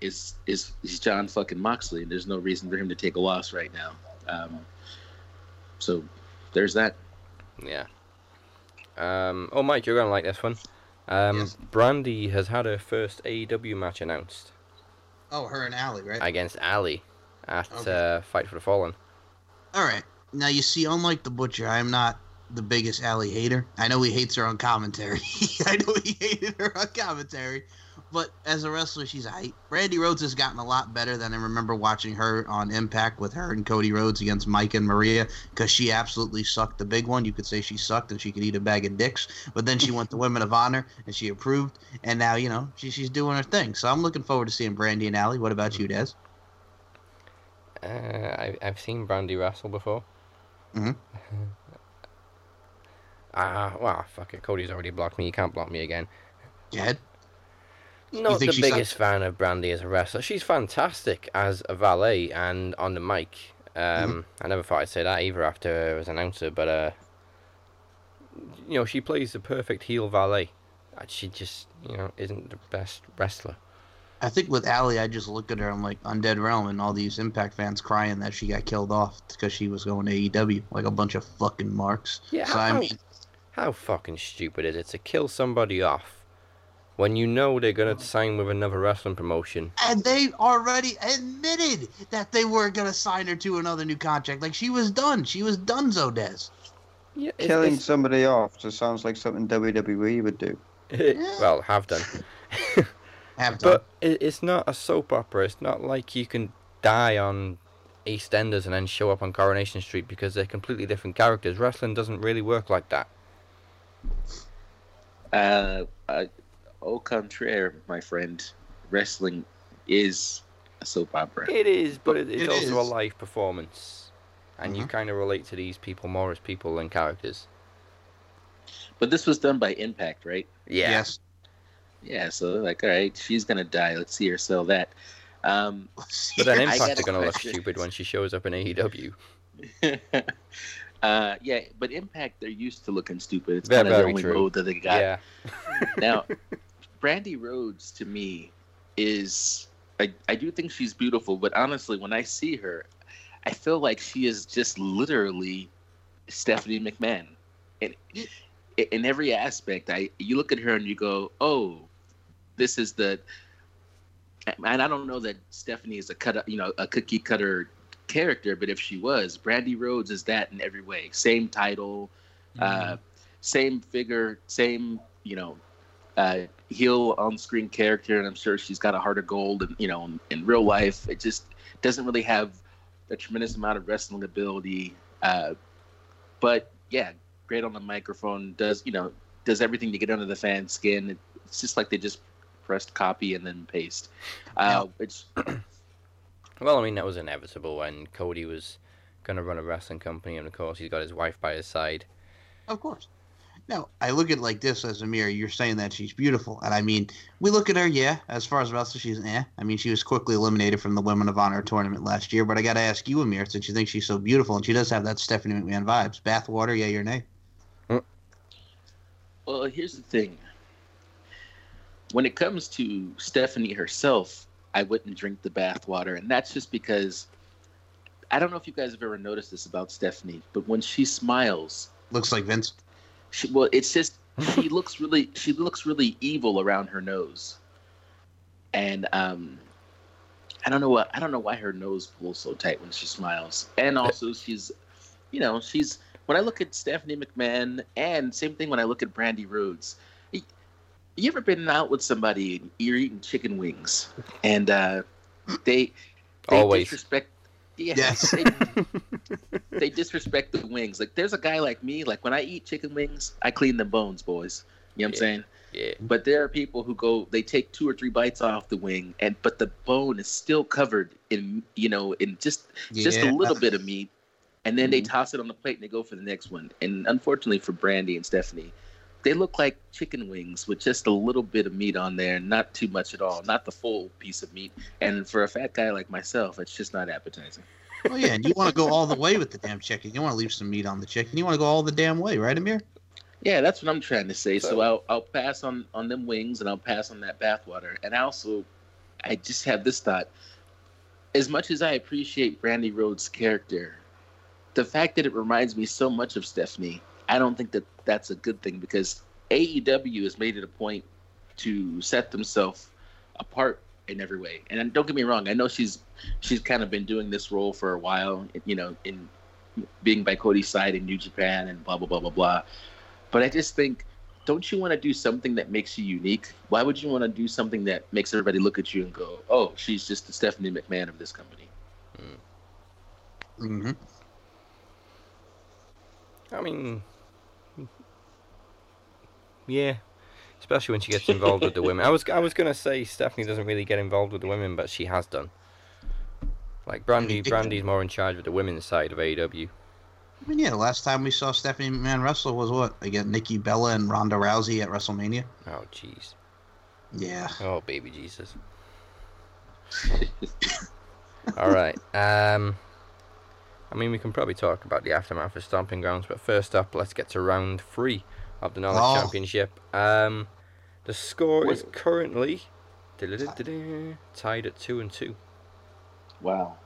is is is Jon fucking Moxley, and there's no reason for him to take a loss right now. Um, so there's that. Yeah. Um, oh, Mike, you're gonna like this one. Um, Yes. Brandi has had her first AEW match announced Oh, her and Allie, right? against Allie at Okay. uh, Fight for the Fallen. All right. Now you see, unlike the Butcher, I am not the biggest Allie hater. I know he hates her on commentary. I know he hated her on commentary, but as a wrestler, she's a hype. Brandi Rhodes has gotten a lot better than I remember watching her on Impact with her and Cody Rhodes against Mike and Maria because she absolutely sucked the big one. You could say she sucked and she could eat a bag of dicks, but then she went to Women of Honor and she approved, and now you know she, she's doing her thing. So I'm looking forward to seeing Brandi and Allie. What about you, Des? Uh, I, I've seen Brandi wrestle before. Mhm. Ah, well, fuck it. Cody's already blocked me. You can't block me again. Ahead. Not the biggest fan of Brandi as a wrestler. She's fantastic as a valet and on the mic. Um, Mm-hmm. I never thought I'd say that either after as an announcer, but uh, you know, she plays the perfect heel valet. She just, you know, isn't the best wrestler. I think with Allie, I just look at her. I'm like Undead Realm, and all these Impact fans crying that she got killed off because she was going to AEW, like a bunch of fucking marks. Yeah, So I how, mean, how fucking stupid is it to kill somebody off when you know they're gonna sign with another wrestling promotion? and they already admitted that they were gonna sign her to another new contract. Like she was done. She was done. Zodes. Yeah, it's- Killing it's- somebody off just sounds like something WWE would do. well, have done. Have done. But it, it's not a soap opera. It's not like you can die on EastEnders and then show up on Coronation Street because they're completely different characters. Wrestling doesn't really work like that. Uh, uh, au contraire, my friend, wrestling is a soap opera. It is, but it, it's It also a live performance, and you Mhm. kind of relate to these people more as people than characters. But this was done by Impact, right? Yeah. Yes. Yeah, so they're like, all right, she's gonna die. Let's see her sell that. Um, But then Impact are gonna look stupid when she shows up in AEW. uh, yeah, but Impact, they're used to looking stupid. It's Very, kind of the only true. mode that they got. Yeah. now, Brandi Rhodes to me is I, I do think she's beautiful, but honestly, when I see her, I feel like she is just literally Stephanie McMahon. In, in every aspect, I you look at her and you go, "Oh, this is the." And I don't know that Stephanie is a cut, you know, a cookie cutter character, but if she was, Brandi Rhodes is that in every way. Same title, uh, same figure, same you know, uh, heel on screen character, and I'm sure she's got a heart of gold. And you know, in, in real life, it just doesn't really have a tremendous amount of wrestling ability. Uh, but yeah, great on the microphone. Does you know does everything to get under the fan's skin. It's just like they just pressed copy and then paste. Uh, It's Well, I mean that was inevitable when Cody was gonna run a wrestling company, and of course he's got his wife by his side. Of course. Now, I look at it like this as Amir. You're saying that she's beautiful, and I mean, we look at her. Yeah, as far as wrestler, she's eh. I mean, she was quickly eliminated from the Women of Honor tournament last year. But I got to ask you, Amir, since you think she's so beautiful, and she does have that Stephanie McMahon vibes. Bathwater, yeah, your nay. Well, here's the thing. When it comes to Stephanie herself, I wouldn't drink the bathwater, and that's just because I don't know if you guys have ever noticed this about Stephanie, but when she smiles, Looks like Vince. She, well, it's just she looks really she looks really evil around her nose, and um, I don't know what I don't know why her nose pulls so tight when she smiles, and also she's, you know, she's when I look at Stephanie McMahon, and same thing when I look at Brandy Rhodes. You ever been out with somebody and you're eating chicken wings, and uh, they they Always. disrespect. Yeah, Yes. they, they disrespect the wings. Like there's a guy like me, like when I eat chicken wings, I clean the bones, boys. You know what I'm saying? Yeah. But there are people who go, they take two or three bites off the wing, and but the bone is still covered in, you know, in just just a little bit of meat, and then they mm-hmm. toss it on the plate and they go for the next one. And unfortunately for Brandi and Stephanie, they look like chicken wings with just a little bit of meat on there, not too much at all, not the full piece of meat. And for a fat guy like myself, it's just not appetizing. Oh yeah, and you want to go all the way with the damn chicken. You want to leave some meat on the chicken. You want to go all the damn way, right, Amir? Yeah, that's what I'm trying to say. So, So- I'll I'll pass on on them wings and I'll pass on that bathwater. And I also, I just have this thought: as much as I appreciate Brandi Rhodes' character, the fact that it reminds me so much of Stephanie, I don't think that that's a good thing because AEW has made it a point to set themselves apart in every way. And don't get me wrong, I know she's she's kind of been doing this role for a while, you know, in being by Cody's side in New Japan and blah blah blah blah blah. But I just think, don't you want to do something that makes you unique? Why would you want to do something that makes everybody look at you and go, "Oh, she's just the Stephanie McMahon of this company"? Mm-hmm. I mean, yeah, especially when she gets involved with the women. I was I was gonna say Stephanie doesn't really get involved with the women, but she has done. Like Brandi, Brandi's more in charge of the women's side of AEW. I mean, yeah, the last time we saw Stephanie McMahon wrestle was what? Again, Nikki Bella and Ronda Rousey at WrestleMania. Oh, jeez. Yeah. Oh, baby Jesus. All right. Um, I mean, we can probably talk about the aftermath of Stomping Grounds, but first up, let's get to round three of the Knowledge Oh. Championship. Um, the score is currently tied at two and two. Wow.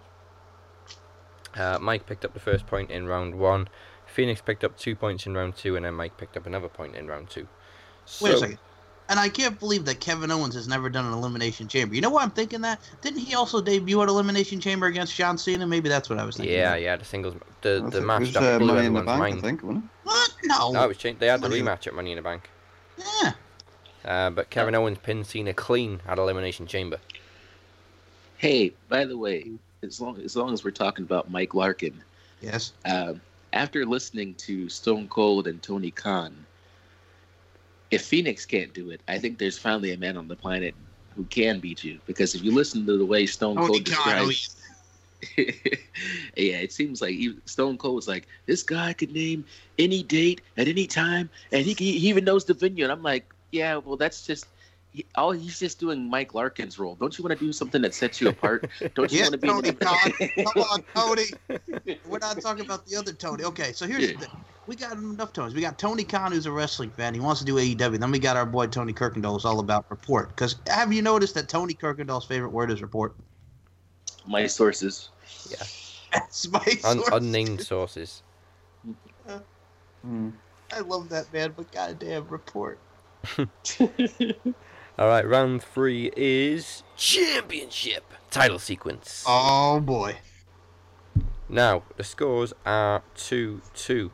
Uh, Mike picked up the first point in round one. Phoenix picked up two points in round two, and then Mike picked up another point in round two. So, Wait a second. And I can't believe that Kevin Owens has never done an Elimination Chamber. You know why I'm thinking that? Didn't he also debut at Elimination Chamber against John Cena? Maybe that's what I was thinking. Yeah, yeah, the singles, the the think match was, that uh, blew Money in the everyone's Bank, I mind. think, wasn't it? What? No. No, it was changed. They had the rematch at Money in the Bank. Yeah. Uh, but Kevin Owens pinned Cena clean at Elimination Chamber. Hey, by the way, as long as long as we're talking about Mike Larkin, Yes. um, after listening to Stone Cold and Tony Khan, if Phoenix can't do it, I think there's finally a man on the planet who can beat you. Because if you listen to the way Stone oh, Cold oh, describes, yeah, it seems like he, Stone Cold was like, this guy could name any date at any time, and he he even knows the venue. And I'm like, yeah, well, that's just. He, all he's just doing Mike Larkin's role. Don't you want to do something that sets you apart? Don't you Yes, want to be Tony Khan. Come on, Tony. We're not talking about the other Tony. Okay, so here's Yeah. the thing. We got enough Tonys. We got Tony Khan, who's a wrestling fan. He wants to do AEW. Then we got our boy Tony Kirkendall, who's all about report. Because have you noticed that Tony Kirkendall's favorite word is report? my sources? Yeah, That's my Un- source. unnamed sources. Hmm. I love that man, but goddamn report. All right, round three is championship title sequence. Oh boy. Now the scores are two two.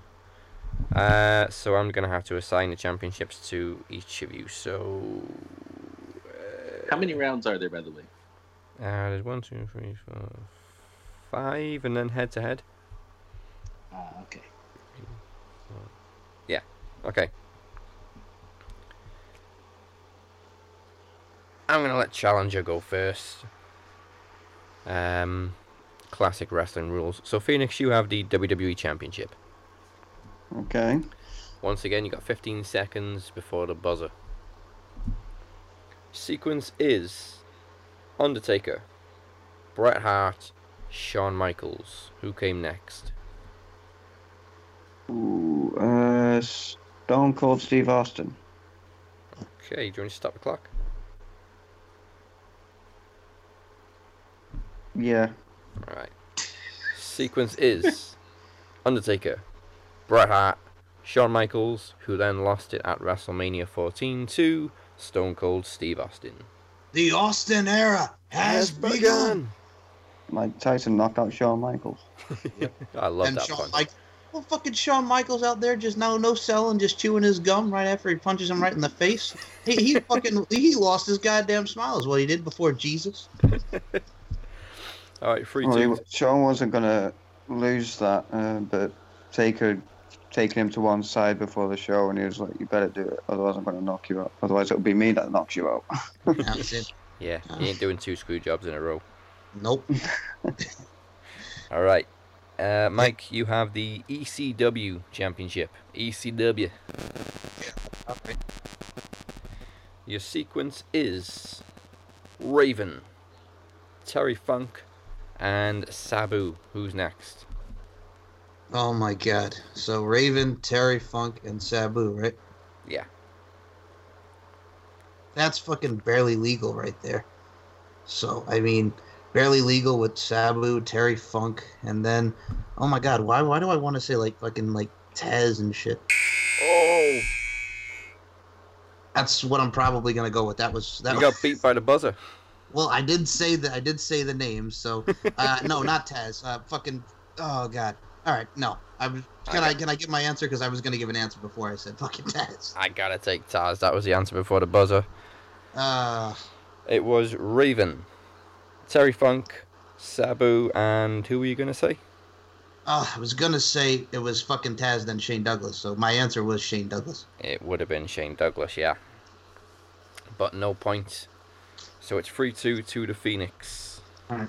Uh, so I'm gonna have to assign the championships to each of you. So How many rounds are there, by the way? uh, there's one, two, three, four, five, and then head to head. Ah, okay. Yeah. Okay. I'm gonna let Challenger go first. Um, classic wrestling rules. So Phoenix, you have the WWE Championship. Okay. Once again, you got 15 seconds before the buzzer. Sequence is Undertaker, Bret Hart, Shawn Michaels. Who came next? Ooh, uh, Stone Cold Steve Austin. Okay, do you want to stop the clock? Yeah. Alright. Sequence is Undertaker, Bret Hart, Shawn Michaels, who then lost it at WrestleMania 14 to Stone Cold Steve Austin. The Austin era has, begun. Mike Tyson knocked out Shawn Michaels. I love and that Shawn punch. Mike, well, fucking Shawn Michaels out there just no no selling, just chewing his gum right after he punches him right in the face. He, he fucking he lost his goddamn smile is what he did before Jesus. Alright, 3 Well, 2. he, Shawn wasn't gonna lose that, uh, but Taker taking him to one side before the show, and he was like, "You better do it, otherwise I'm gonna knock you out. Otherwise it'll be me that knocks you out." That's it. Yeah, he ain't doing two screw jobs in a row. Nope. All right, uh, Mike, you have the ECW Championship. ECW. Your sequence is Raven, Terry Funk, and Sabu. Who's next? Oh my god. So Raven, Terry Funk, and Sabu, right? Yeah. That's fucking barely legal right there. So I mean, barely legal with Sabu, Terry Funk, and then oh my god, why why do I want to say like fucking like Taz and shit. Oh, That's what I'm probably gonna go with. That was that. you was, got beat by the buzzer. Well, I did say that. I did say the names. So, uh, no, not Taz. Uh, fucking. Oh God. All right. No. I was. Can I can I get my answer? Because I was gonna give an answer before I said fucking Taz. I gotta take Taz. That was the answer before the buzzer. Uh, It was Raven, Terry Funk, Sabu, and who were you gonna say? uh, I was gonna say it was fucking Taz, then Shane Douglas. So my answer was Shane Douglas. It would have been Shane Douglas, yeah. But no points. So it's 3 2 to the Phoenix. Alright.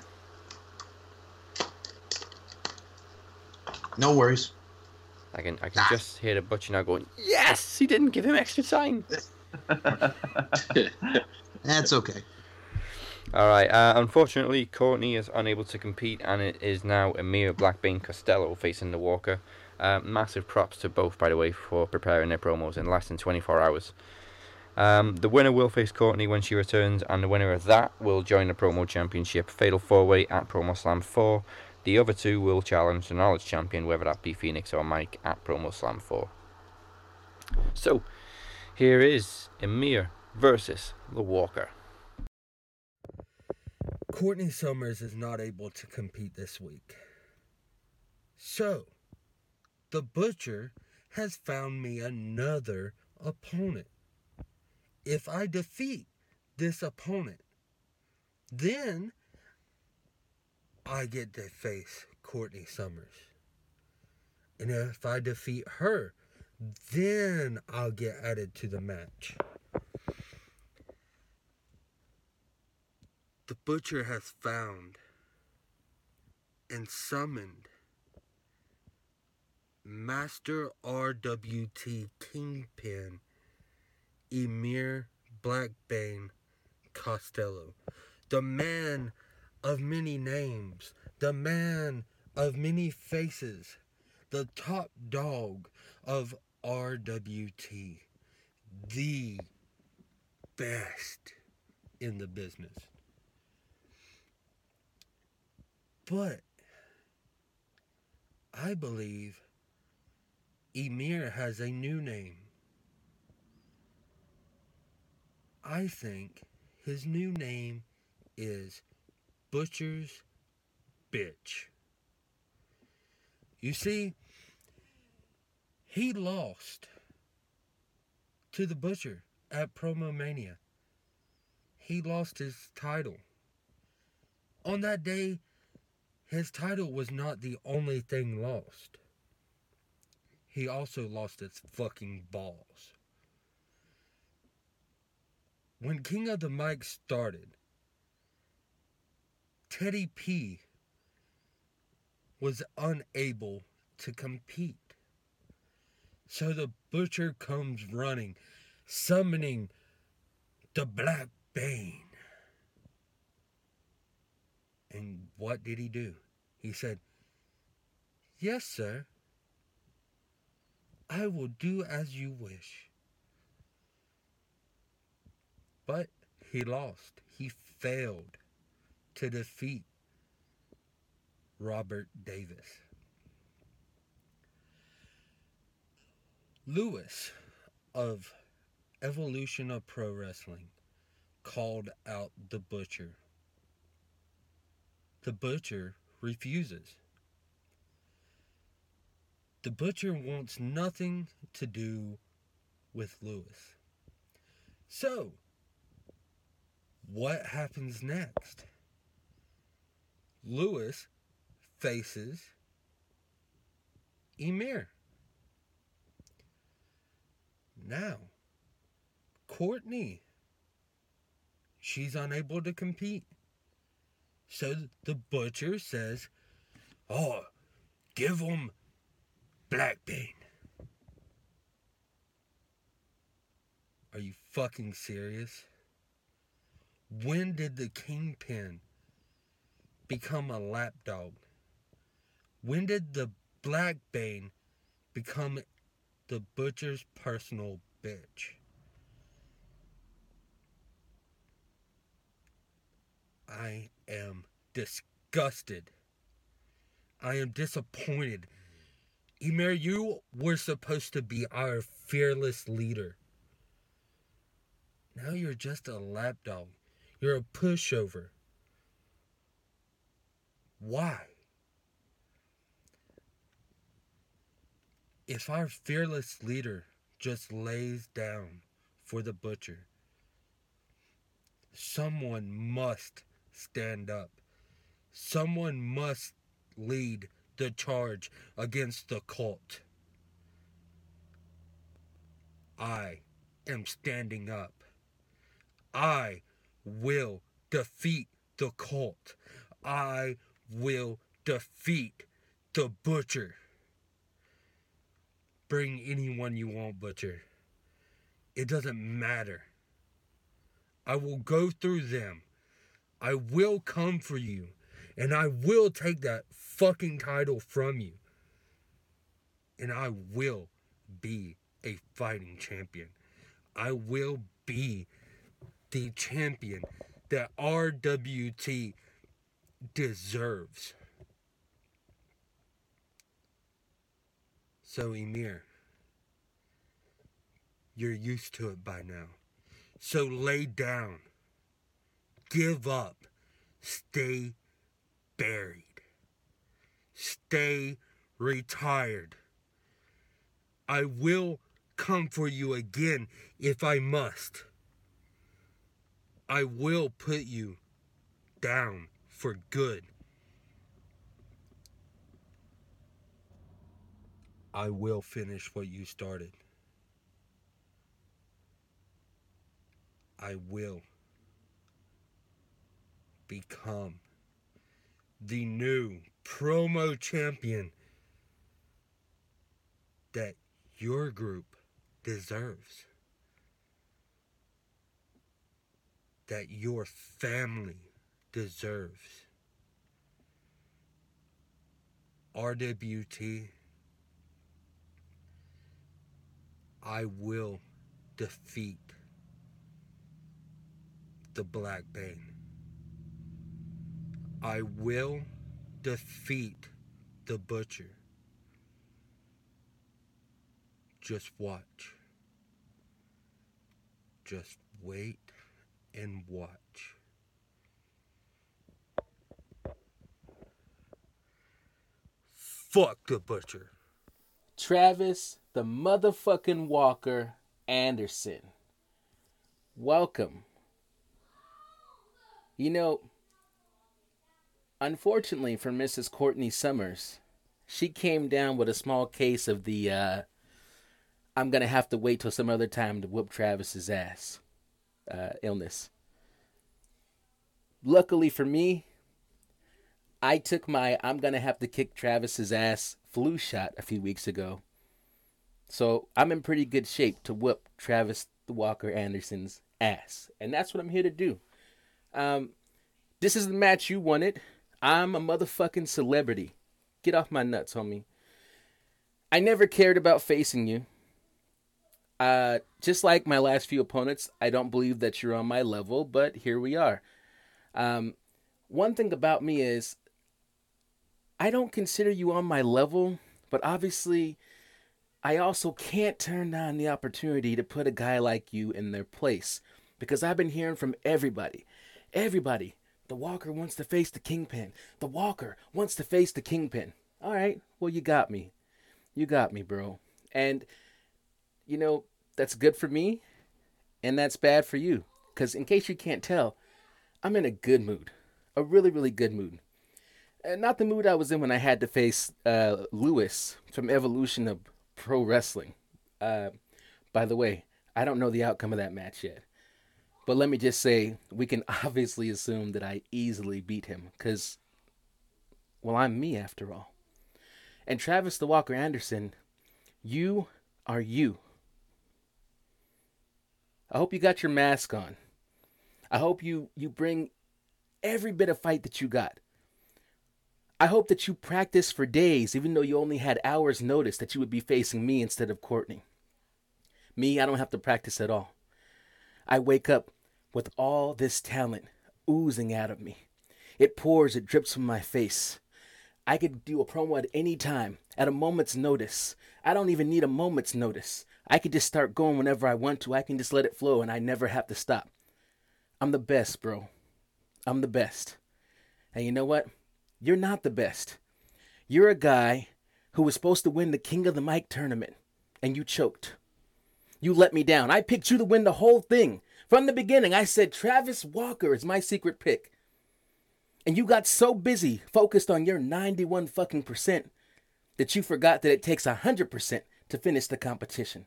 No worries. I can I can just hear the butcher now going, Yes! He didn't give him extra time. That's okay. Alright, uh, unfortunately, Courtney is unable to compete, and it is now Amir Blackbane Costello facing the Walker. Uh, massive props to both, by the way, for preparing their promos in less than 24 hours. Um, the winner will face Courtney when she returns, and the winner of that will join the promo championship Fatal 4 Way at Promo Slam 4. The other two will challenge the Knowledge Champion, whether that be Phoenix or Mike, at Promo Slam 4. So, here is Emir versus the Walker. Courtney Summers is not able to compete this week. So, the Butcher has found me another opponent. If I defeat this opponent, then I get to face Courtney Summers. And if I defeat her, then I'll get added to the match. The butcher has found and summoned Master RWT Kingpin Emir Blackbane Costello, the man of many names, the man of many faces, the top dog of RWT, the best in the business. But I believe Emir has a new name. I think his new name is Butcher's Bitch. You see, he lost to the Butcher at Promo Mania. He lost his title. On that day, his title was not the only thing lost. He also lost his fucking balls. When King of the Mic started, Teddy P was unable to compete. So the butcher comes running, summoning the Black Bane. And what did he do? He said, Yes, sir. I will do as you wish. But he lost. He failed to defeat Robert Davis. Lewis of Evolution of Pro Wrestling called out the Butcher. The Butcher refuses. The Butcher wants nothing to do with Lewis. So, what happens next? Lewis faces Emir. Now, Courtney, she's unable to compete. So the butcher says, Oh, give him Blackbane. Are you fucking serious? When did the Kingpin become a lapdog? When did the Blackbane become the butcher's personal bitch? I am disgusted. I am disappointed Emir, you were supposed to be our fearless leader. Now you're just a lapdog. You're a pushover. Why? If our fearless leader just lays down for the butcher, someone must stand up. Someone must lead the charge against the cult. I am standing up. I will defeat the cult. I will defeat the butcher. Bring anyone you want, butcher. It doesn't matter. I will go through them. I will come for you. And I will take that fucking title from you. And I will be a fighting champion. I will be the champion that RWT deserves. So, Emir, you're used to it by now. So lay down. Give up. Stay buried. Stay retired. I will come for you again if I must. I will put you down for good. I will finish what you started. I will become the new promo champion that your group deserves. That your family deserves. RWT, I will defeat the Black Bane. I will defeat the butcher. Just watch. Just wait and watch. Fuck the butcher. Travis, the motherfucking Walker Anderson. Welcome. You know, unfortunately for Mrs. Courtney Summers, she came down with a small case of the uh, I'm gonna have to wait till some other time to whoop Travis's ass uh, illness. Luckily for me, I took my I'm gonna have to kick Travis's ass flu shot a few weeks ago. So I'm in pretty good shape to whoop Travis Walker Anderson's ass. And that's what I'm here to do. Um, this is the match you wanted. I'm a motherfucking celebrity. Get off my nuts, homie. I never cared about facing you. Uh, just like my last few opponents, I don't believe that you're on my level, but here we are. Um, one thing about me is I don't consider you on my level, but obviously, I also can't turn down the opportunity to put a guy like you in their place because I've been hearing from everybody. Everybody. The Walker wants to face the Kingpin. The Walker wants to face the Kingpin. All right. Well, you got me. You got me, bro. And, you know, that's good for me and that's bad for you. Because, in case you can't tell, I'm in a good mood. A really, really good mood. And not the mood I was in when I had to face uh, Lewis from Evolution of Pro Wrestling. Uh, by the way, I don't know the outcome of that match yet. But let me just say, we can obviously assume that I easily beat him because, well, I'm me after all. And Travis the Walker Anderson, you are you. I hope you got your mask on. I hope you you bring every bit of fight that you got. I hope that you practice for days, even though you only had hours' notice that you would be facing me instead of Courtney. Me, I don't have to practice at all. I wake up with all this talent oozing out of me. It pours, it drips from my face. I could do a promo at any time, at a moment's notice. I don't even need a moment's notice. I can just start going whenever I want to. I can just let it flow and I never have to stop. I'm the best, bro. I'm the best. And you know what? You're not the best. You're a guy who was supposed to win the King of the Mic tournament and you choked. You let me down. I picked you to win the whole thing. From the beginning, I said Travis Walker is my secret pick. And you got so busy focused on your 91 fucking percent that you forgot that it takes 100% to finish the competition.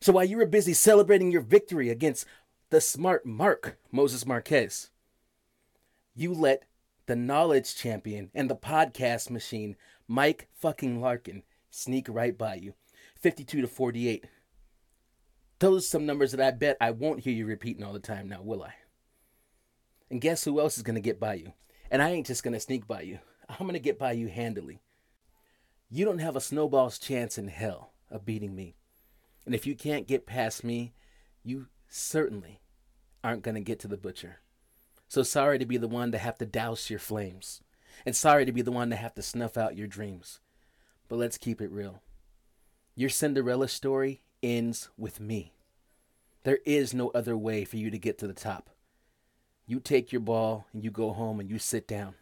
So while you were busy celebrating your victory against the smart Mark, Moses Marquez, you let the knowledge champion and the podcast machine, Mike fucking Larkin, sneak right by you. 52 to 48. Those are some numbers that I bet I won't hear you repeating all the time now, will I? And guess who else is going to get by you? And I ain't just going to sneak by you. I'm going to get by you handily. You don't have a snowball's chance in hell of beating me. And if you can't get past me, you certainly aren't going to get to the butcher. So sorry to be the one to have to douse your flames. And sorry to be the one to have to snuff out your dreams. But let's keep it real. Your Cinderella story ends with me. There is no other way for you to get to the top. You take your ball and you go home and you sit down.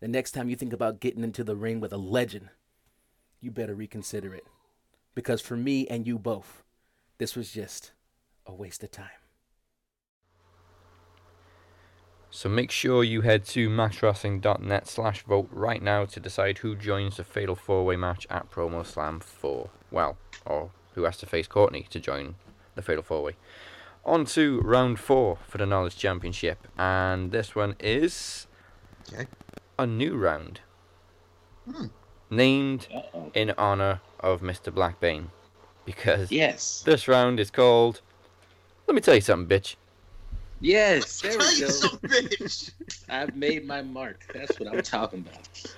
The next time you think about getting into the ring with a legend, you better reconsider it. Because for me and you both, this was just a waste of time. So make sure you head to maxwrestling.net slash vote right now to decide who joins the Fatal 4-Way match at Promo Slam 4. Well, or who has to face Courtney to join the Fatal 4-Way. On to round 4 for the Knowledge Championship. And this one is okay. a new round. Hmm. Named in honor of Mr. Blackbane. Because Yes. this round is called... Let me tell you something, bitch. Yes, there we go. So bitch. I've made my mark. That's what I'm talking about.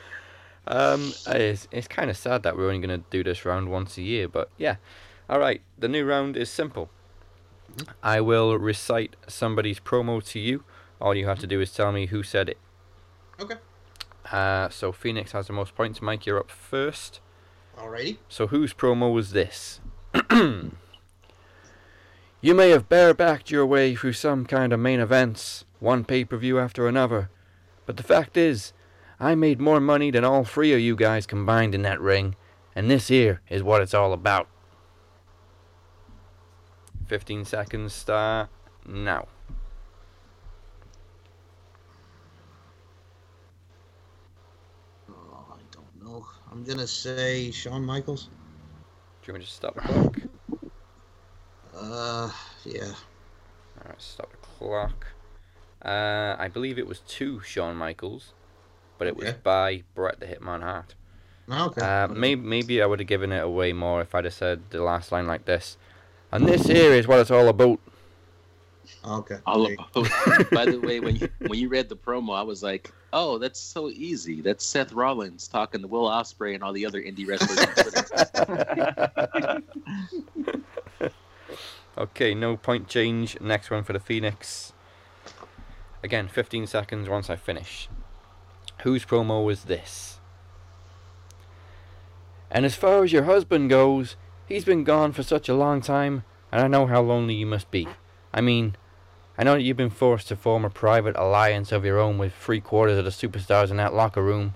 Um, it's, it's kind of sad that we're only going to do this round once a year, but yeah. Alright, the new round is simple. I will recite somebody's promo to you. All you have to do is tell me who said it. Okay. Uh, so Phoenix has the most points. Mike, you're up first. Alrighty. So whose promo was this? you may have barebacked your way through some kind of main events, one pay-per-view after another, but the fact is, I made more money than all three of you guys combined in that ring, and this here is what it's all about. 15 seconds start now. Oh, I don't know. I'm gonna say Shawn Michaels. Do you want me to stop the clock? Uh, yeah. Alright, stop the clock. Uh, I believe it was to Shawn Michaels, but it was Okay. by Bret the Hitman Hart. Oh, Okay. Uh, maybe, maybe I would have given it away more if I'd have said the last line like this. And this here is what it's all about. Okay. All about. By the way, when you when you read the promo, I was like, "Oh, that's so easy. That's Seth Rollins talking to Will Ospreay and all the other indie wrestlers on Twitter." Okay, no point change. Next one for the Phoenix. Again, 15 seconds once I finish. Whose promo was this? And as far as your husband goes, he's been gone for such a long time, and I know how lonely you must be. I mean, I know that you've been forced to form a private alliance of your own with three quarters of the superstars in that locker room,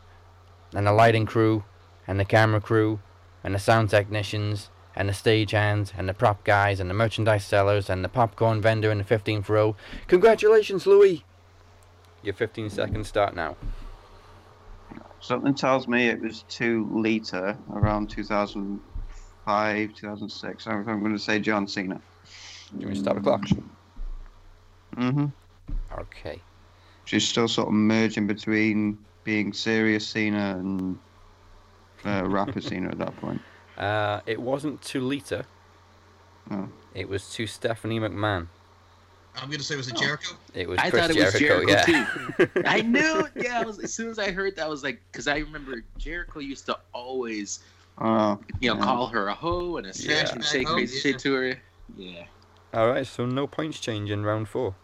and the lighting crew, and the camera crew, and the sound technicians, and the stage hands, and the prop guys, and the merchandise sellers, and the popcorn vendor in the 15th row. Congratulations, Louis! Your 15 seconds start now. Something tells me it was to Lita around 2005, 2006. I'm, I'm going to say John Cena. Do you want me to start the clock? Mm-hmm. Okay. She's still sort of merging between being serious Cena and uh, rapper Cena at that point. Uh, it wasn't to Lita. Oh. It was to Stephanie McMahon. I'm gonna say it was it Jericho? It was I Chris thought it was Jericho, Jericho yeah. too. I knew. Yeah, I was, as soon as I heard that, I was like, because I remember Jericho used to always, Oh, you know, yeah. call her a hoe and a snatch Yeah. and say crazy yeah. shit to her. Yeah. Alright, so no points change in round four.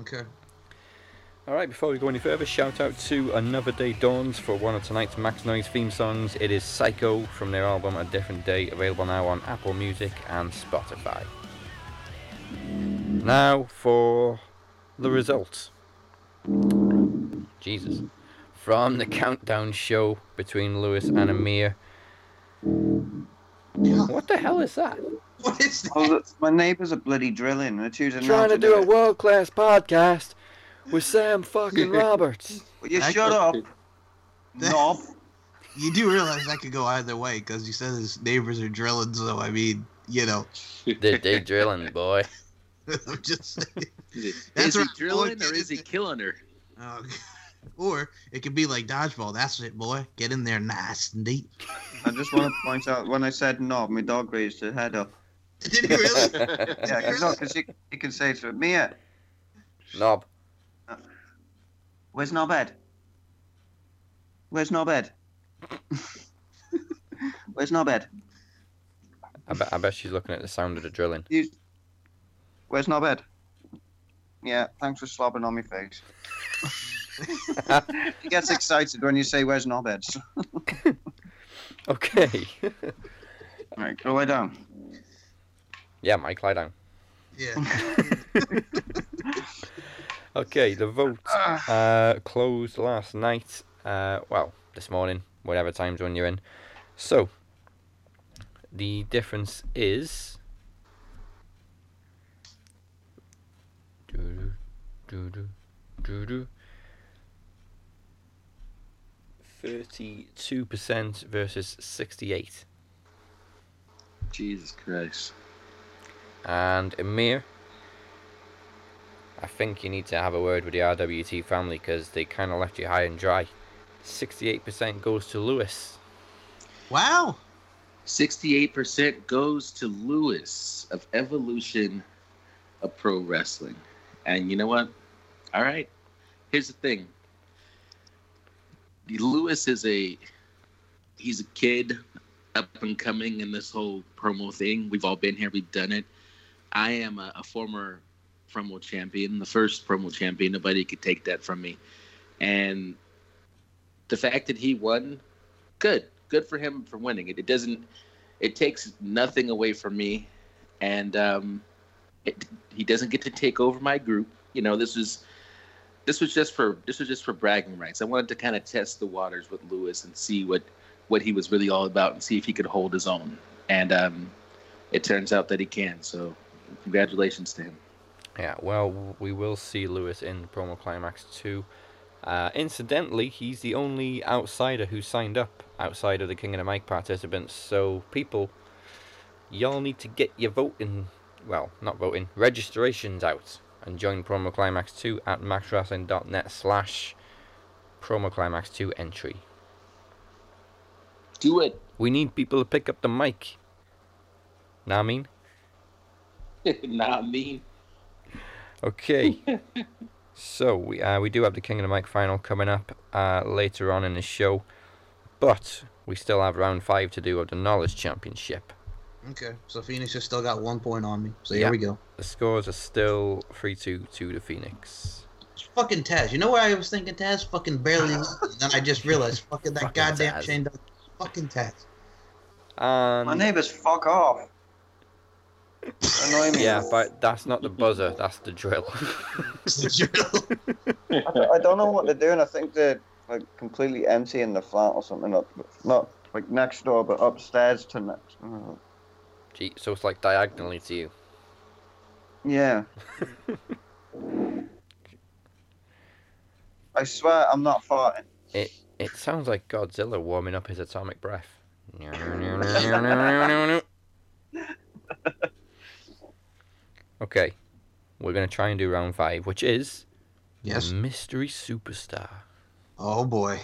Okay. Alright, before we go any further, shout out to Another Day Dawns for one of tonight's Max Noise theme songs. It is Psycho from their album A Different Day, available now on Apple Music and Spotify. Now for the results. Jesus. From the countdown show between Lewis and Amir. What the hell is that? What is that? Oh, my neighbours are bloody drilling. They're choosing Trying not to do a world class podcast with Sam fucking Roberts. Will you I shut could- up, knob? You do realize that could go either way because you said his neighbors are drilling. So I mean, you know, they, they drilling, boy. I'm just saying. Is That's he right, drilling or is he killing her? Oh, or it could be like dodgeball. That's it, boy. Get in there nice and deep. I just want to point out when I said knob, my dog raised her head up. Did he really? Yeah, because no, 'cause you, you can say to it, Mia, Knob. where's Nobed? Where's Nobed? where's Nobed? I bet, I bet she's looking at the sound of the drilling. You, where's Nobed? Yeah, thanks for slobbing on my face. he gets excited when you say, where's Nobed? Okay. All right, go lie down. Yeah, Mike, lie down. Yeah. Okay, the vote uh, closed last night. Uh, well, this morning, whatever time zone you're in. So, the difference is. Doo-doo, doo-doo, doo-doo. 32% versus 68. Jesus Christ. And Amir, I think you need to have a word with the RWT family because they kind of left you high and dry. 68% goes to Lewis. Wow. 68% goes to Lewis of Evolution of Pro Wrestling. And you know what? All right. Here's the thing. Lewis is a he's a kid up and coming in this whole promo thing. We've all been here, we've done it. I am a, a former promo champion, the first promo champion. Nobody could take that from me. And the fact that he won, good. Good for him for winning it. It doesn't it takes nothing away from me. And um it, he doesn't get to take over my group. You know, this was this was just for this was just for bragging rights. I wanted to kind of test the waters with Lewis and see what what he was really all about and see if he could hold his own. And um it turns out that he can. So congratulations to him. Yeah, well, we will see Lewis in Promo Climax 2. Uh, incidentally, he's the only outsider who signed up outside of the King of the Mic participants. So, people, y'all need to get your voting, well, not voting, registrations out and join Promo Climax 2 at maxwrestling.net slash Promo Climax 2 entry. Do it. We need people to pick up the mic. Know what I mean? Not me. Okay. so we uh, we do have the King of the Mic final coming up uh, later on in the show, but we still have round five to do of the Knowledge Championship. Okay, so Phoenix has still got one point on me. So Yeah. here we go. The scores are still three two to the Phoenix. Fucking Taz. You know what I was thinking, Taz? Fucking barely. and then I just realized, fucking that Fucking goddamn Taz. Shane Douglas. Fucking Taz. And My neighbours fuck off. Annoy me. yeah, but that's not the buzzer. That's the drill. I, don't- I don't know what they're doing. I think they're like completely emptying the flat or something up, not like next door, but upstairs to next. uh, Gee, so it's like diagonally to you. yeah. I swear I'm not farting. It it sounds like Godzilla warming up his atomic breath. okay, we're gonna try and do round five, which is Yes. mystery superstar. Oh boy.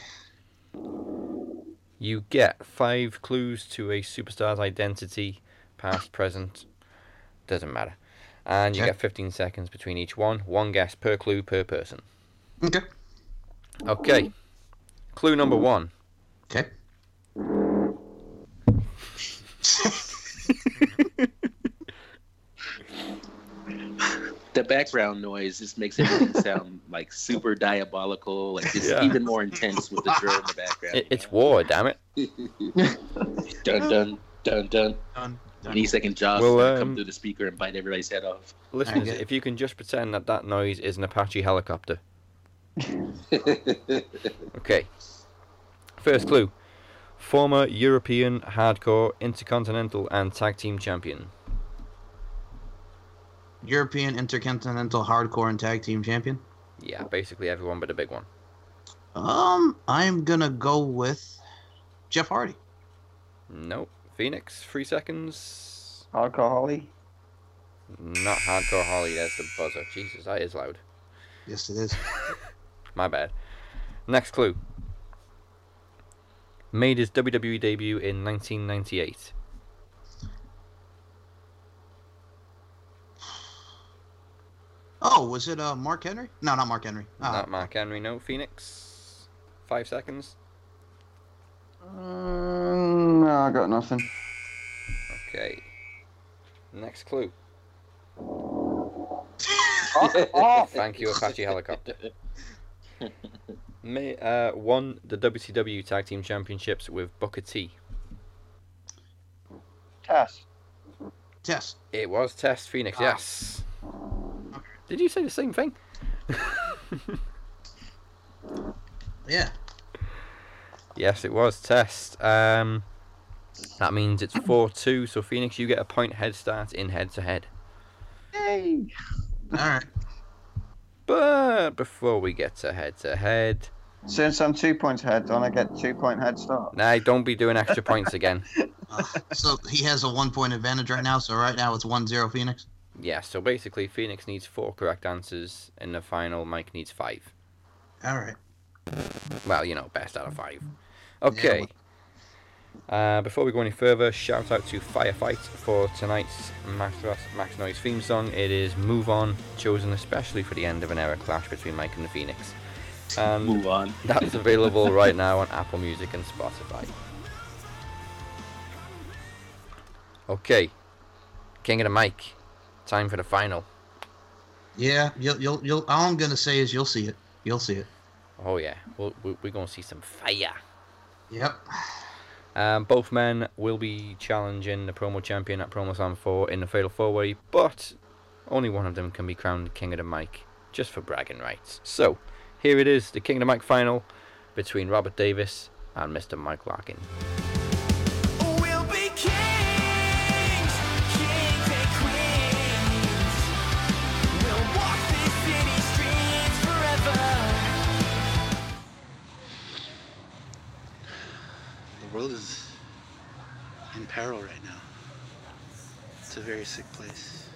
You get five clues to a superstar's identity, past, present, doesn't matter, and you Okay. get 15 seconds between each one. One guess per clue per person. Okay. Okay. Clue number one. Okay. The background noise just makes everything sound like super diabolical, like it's Yeah. even more intense with the drill in the background. It, it's war, damn it. dun dun dun dun. Dun, Any second, Josh Well, gonna um, come through the speaker and bite everybody's head off. Listeners, get it. if you can just pretend that that noise is an Apache helicopter. Okay. First clue. Former European Hardcore Intercontinental and Tag Team Champion. European Intercontinental Hardcore and Tag Team Champion. Yeah, basically everyone but a big one. Um, I'm gonna go with Jeff Hardy. Nope. Phoenix, three seconds. Hardcore Holly. Not Hardcore Holly, there's the buzzer. Jesus, that is loud. Yes, it is. My bad. Next clue. Made his WWE debut in 1998. Oh, was it uh Mark Henry? No, not Mark Henry. Uh, Not Mark Henry, no. Phoenix, five seconds. Um, no, I got nothing. Okay. Next clue. Thank you, Apache Helicopter. May, uh, won the WCW Tag Team Championships with Booker T. Test. Test. It was Test Phoenix, Ah. yes. Did you say the same thing? Yeah. Yes, it was Test. Um, that means it's 4 2, so Phoenix, you get a point head start in head to head. Yay! All right. But before we get to head to head, Since I'm two points ahead, don't I get two point head start? nah, don't be doing extra points again. Uh, so he has a one point advantage right now. So right now it's 1-0 Phoenix. Yeah, so basically, Phoenix needs four correct answers in the final. Mike needs five. All right. Well, you know, best out of five. Okay. Uh, before we go any further, shout out to Firefight for tonight's Max, Max Noise theme song. It is Move On, chosen especially for the end of an era clash between Mike and the Phoenix. And Move on. That's available right now on Apple Music and Spotify. Okay, King of the Mic, time for the final. Yeah. You'll you'll you'll. All I'm gonna say is you'll see it. You'll see it. Oh yeah, we'll, we- we're gonna see some fire. Yep. Um, both men will be challenging the promo champion at Promo Slam 4 in the Fatal 4 Way, but only one of them can be crowned King of the Mic, just for bragging rights. So, here it is the King of the Mic final between Robert Davis and Mr. Mike Larkin. World is in peril right now. It's a very sick place.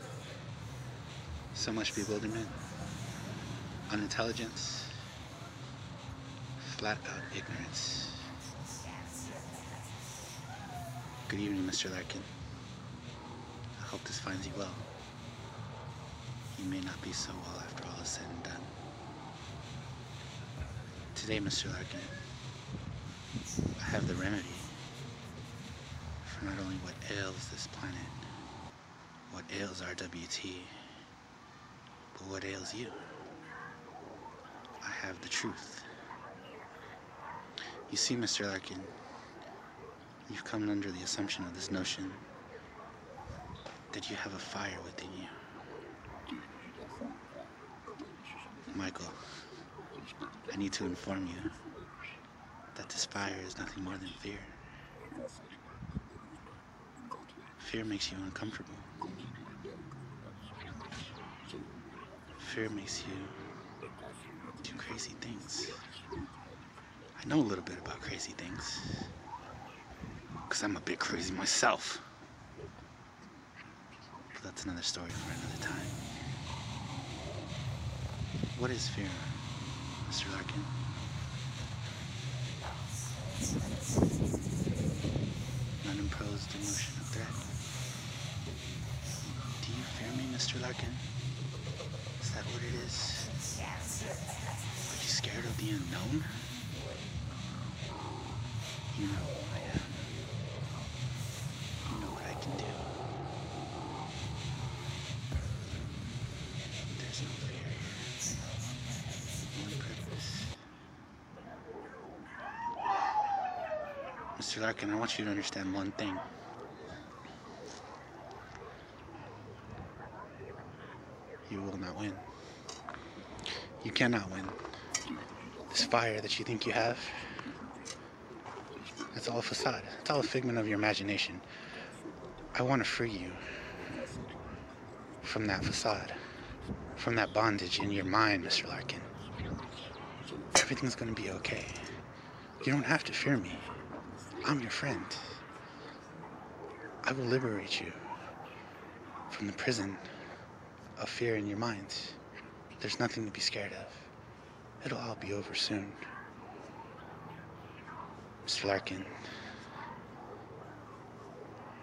So much bewilderment, unintelligence, flat out ignorance. Good evening, Mr. Larkin. I hope this finds you well. You may not be so well after all is said and done. Today, Mr. Larkin, have the remedy for not only what ails this planet, what ails RWT, but what ails you. I have the truth. You see, Mr. Larkin, you've come under the assumption of this notion that you have a fire within you. Michael, I need to inform you that this fire is nothing more than fear. Fear makes you uncomfortable. Fear makes you do crazy things. I know a little bit about crazy things. Because I'm a bit crazy myself. But that's another story for another time. What is fear, Mr. Larkin? Unimposed emotion of threat. Do you fear me, Mr. Larkin? Is that what it is? Are you scared of the unknown? You know who I am. You know what I can do. Mr. Larkin, I want you to understand one thing. You will not win. You cannot win. This fire that you think you have, it's all a facade. It's all a figment of your imagination. I want to free you from that facade, from that bondage in your mind, Mr. Larkin. Everything's gonna be okay. You don't have to fear me. I'm your friend. I will liberate you from the prison of fear in your mind. There's nothing to be scared of. It'll all be over soon. Mr. Larkin,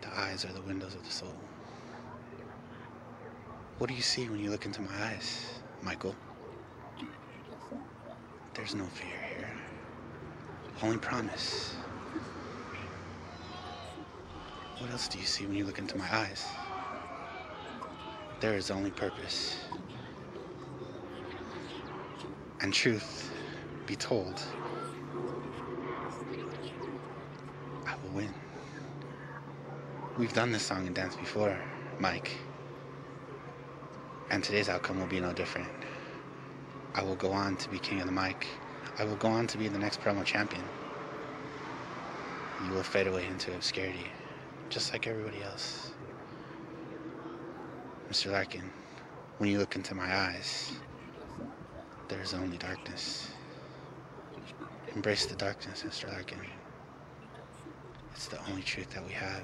the eyes are the windows of the soul. What do you see when you look into my eyes, Michael? There's no fear here. Only promise. What else do you see when you look into my eyes? There is only purpose. And truth be told, I will win. We've done this song and dance before, Mike. And today's outcome will be no different. I will go on to be king of the mic. I will go on to be the next promo champion. You will fade away into obscurity, just like everybody else. Mr. Larkin, when you look into my eyes, there is only darkness. Embrace the darkness, Mr. Larkin. It's the only truth that we have.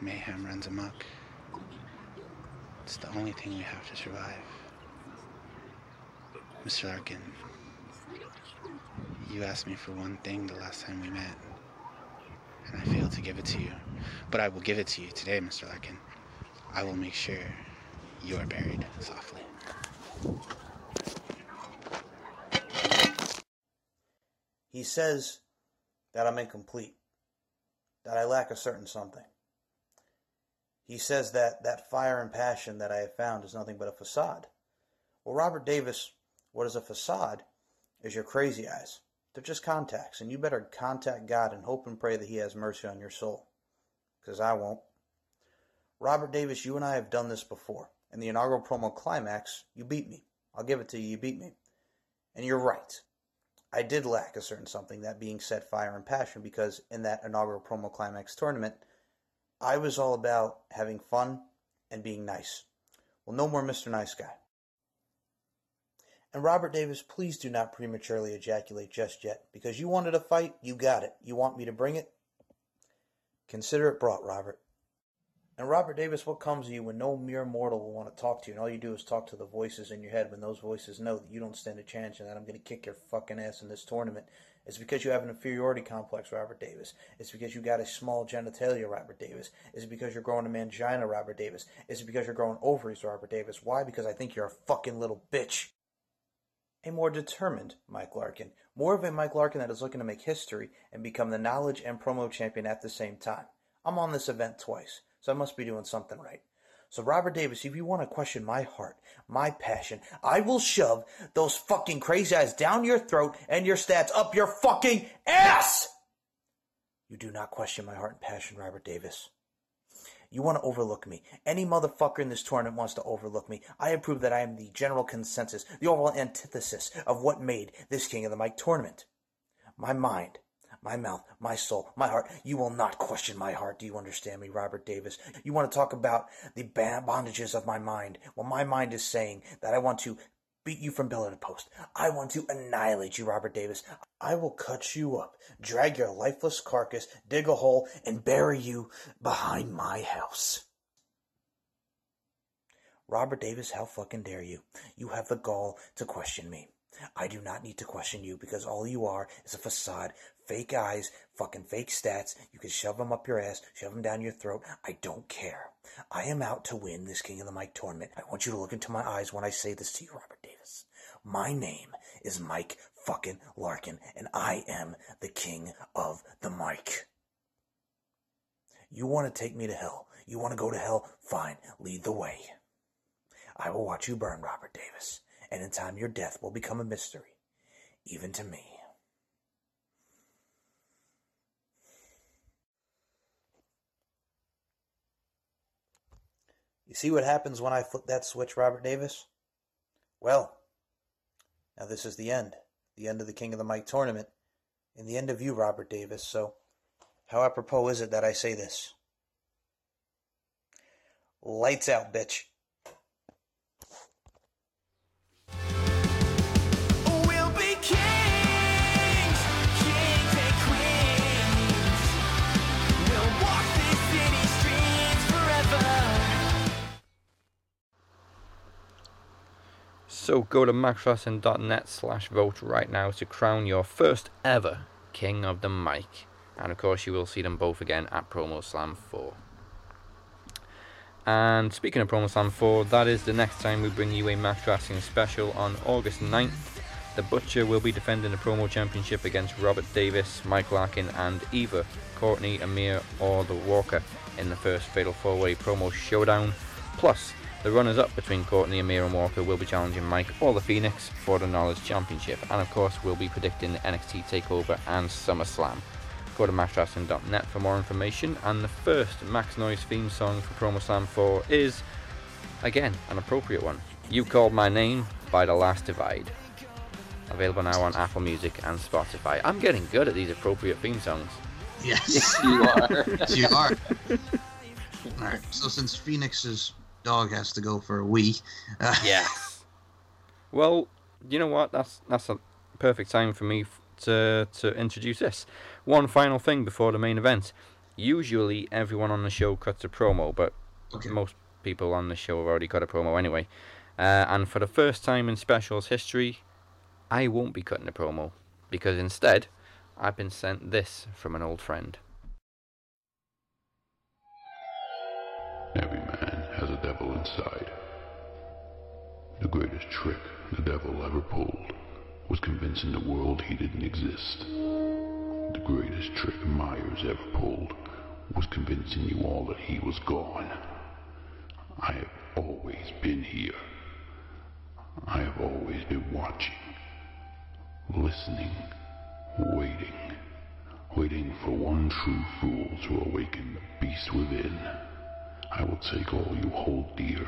Mayhem runs amok. It's the only thing we have to survive. Mr. Larkin, you asked me for one thing the last time we met, and I failed to give it to you. But I will give it to you today, Mr. Larkin. I will make sure you are buried softly. He says that I'm incomplete, that I lack a certain something. He says that that fire and passion that I have found is nothing but a facade. Well, Robert Davis, what is a facade is your crazy eyes. They're just contacts, and you better contact God and hope and pray that He has mercy on your soul. Because I won't. Robert Davis, you and I have done this before. In the inaugural promo climax, you beat me. I'll give it to you, you beat me. And you're right. I did lack a certain something, that being set fire and passion, because in that inaugural promo climax tournament, I was all about having fun and being nice. Well, no more Mr. Nice Guy. And Robert Davis, please do not prematurely ejaculate just yet, because you wanted a fight, you got it. You want me to bring it? Consider it brought, Robert. And Robert Davis, what comes to you when no mere mortal will want to talk to you, and all you do is talk to the voices in your head when those voices know that you don't stand a chance and that I'm going to kick your fucking ass in this tournament? It's because you have an inferiority complex, Robert Davis. It's because you got a small genitalia, Robert Davis. It's because you're growing a mangina, Robert Davis. It's because you're growing ovaries, Robert Davis. Why? Because I think you're a fucking little bitch. A more determined Mike Larkin. More of a Mike Larkin that is looking to make history and become the knowledge and promo champion at the same time. I'm on this event twice, so I must be doing something right. So, Robert Davis, if you want to question my heart, my passion, I will shove those fucking crazy eyes down your throat and your stats up your fucking ass! You do not question my heart and passion, Robert Davis. You want to overlook me. Any motherfucker in this tournament wants to overlook me. I have proved that I am the general consensus, the overall antithesis of what made this King of the Mic tournament. My mind, my mouth, my soul, my heart. You will not question my heart. Do you understand me, Robert Davis? You want to talk about the bondages of my mind? Well, my mind is saying that I want to beat you from pillar to post. I want to annihilate you, Robert Davis. I will cut you up, drag your lifeless carcass, dig a hole, and bury you behind my house. Robert Davis, how fucking dare you? You have the gall to question me. I do not need to question you because all you are is a facade, fake eyes, fucking fake stats. You can shove them up your ass, shove them down your throat. I don't care. I am out to win this King of the Mic tournament. I want you to look into my eyes when I say this to you, Robert Davis. My name is Mike fucking Larkin, and I am the king of the mic. You want to take me to hell? You want to go to hell? Fine, lead the way. I will watch you burn, Robert Davis, and in time your death will become a mystery, even to me. You see what happens when I flip that switch, Robert Davis? Well, now this is the end. The end of the King of the Mic tournament. And the end of you, Robert Davis. So, how apropos is it that I say this? Lights out, bitch. So go to maxwrestling.net slash vote right now to crown your first ever King of the Mic. And of course, you will see them both again at Promo Slam 4. And speaking of Promo Slam 4, that is the next time we bring you a Max Wrestling special on August 9th. The Butcher will be defending the Promo Championship against Robert Davis, Mike Larkin, and either Courtney, Amir, or The Walker in the first Fatal 4 Way Promo Showdown. Plus, the runners up between Courtney, Amir, and Walker will be challenging Mike or the Phoenix for the Knowledge Championship. And of course, we'll be predicting the NXT TakeOver and SummerSlam. Go to maxwrestling.net for more information. And the first Max Noise theme song for Promo Slam 4 is, again, an appropriate one. You Called My Name by The Last Divide. Available now on Apple Music and Spotify. I'm getting good at these appropriate theme songs. Yes, Yes, you are. Yes, you are. All right. So since Phoenix's dog has to go for a wee, uh, Yes. Well, you know what? That's that's a perfect time for me to to introduce this. One final thing before the main event. Usually, everyone on the show cuts a promo, but most people on the show have already cut a promo anyway. Uh, and for the first time in specials history, I won't be cutting a promo because instead, I've been sent this from an old friend. Every a devil inside. The greatest trick the devil ever pulled was convincing the world he didn't exist. The greatest trick Myers ever pulled was convincing you all that he was gone. I have always been here. I have always been watching, listening, waiting, waiting for one true fool to awaken the beast within. I will take all you hold dear.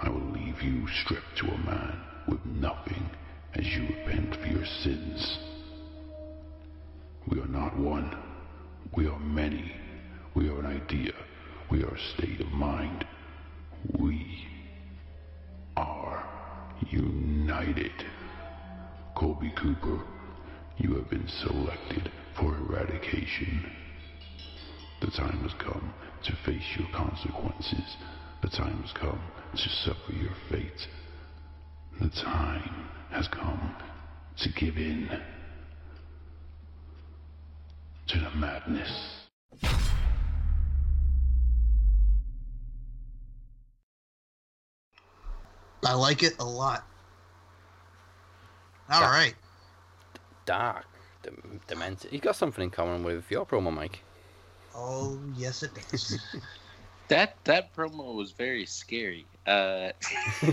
I will leave you stripped to a man with nothing as you repent for your sins. We are not one. We are many. We are an idea. We are a state of mind. We are united. Colby Cooper, you have been selected for eradication. The time has come to face your consequences. The time has come to suffer your fate. The time has come to give in to the madness. I like it a lot. All right. Dark, dem- demented. You got something in common with your promo, Mike. Oh yes, it does. That that promo was very scary. Uh,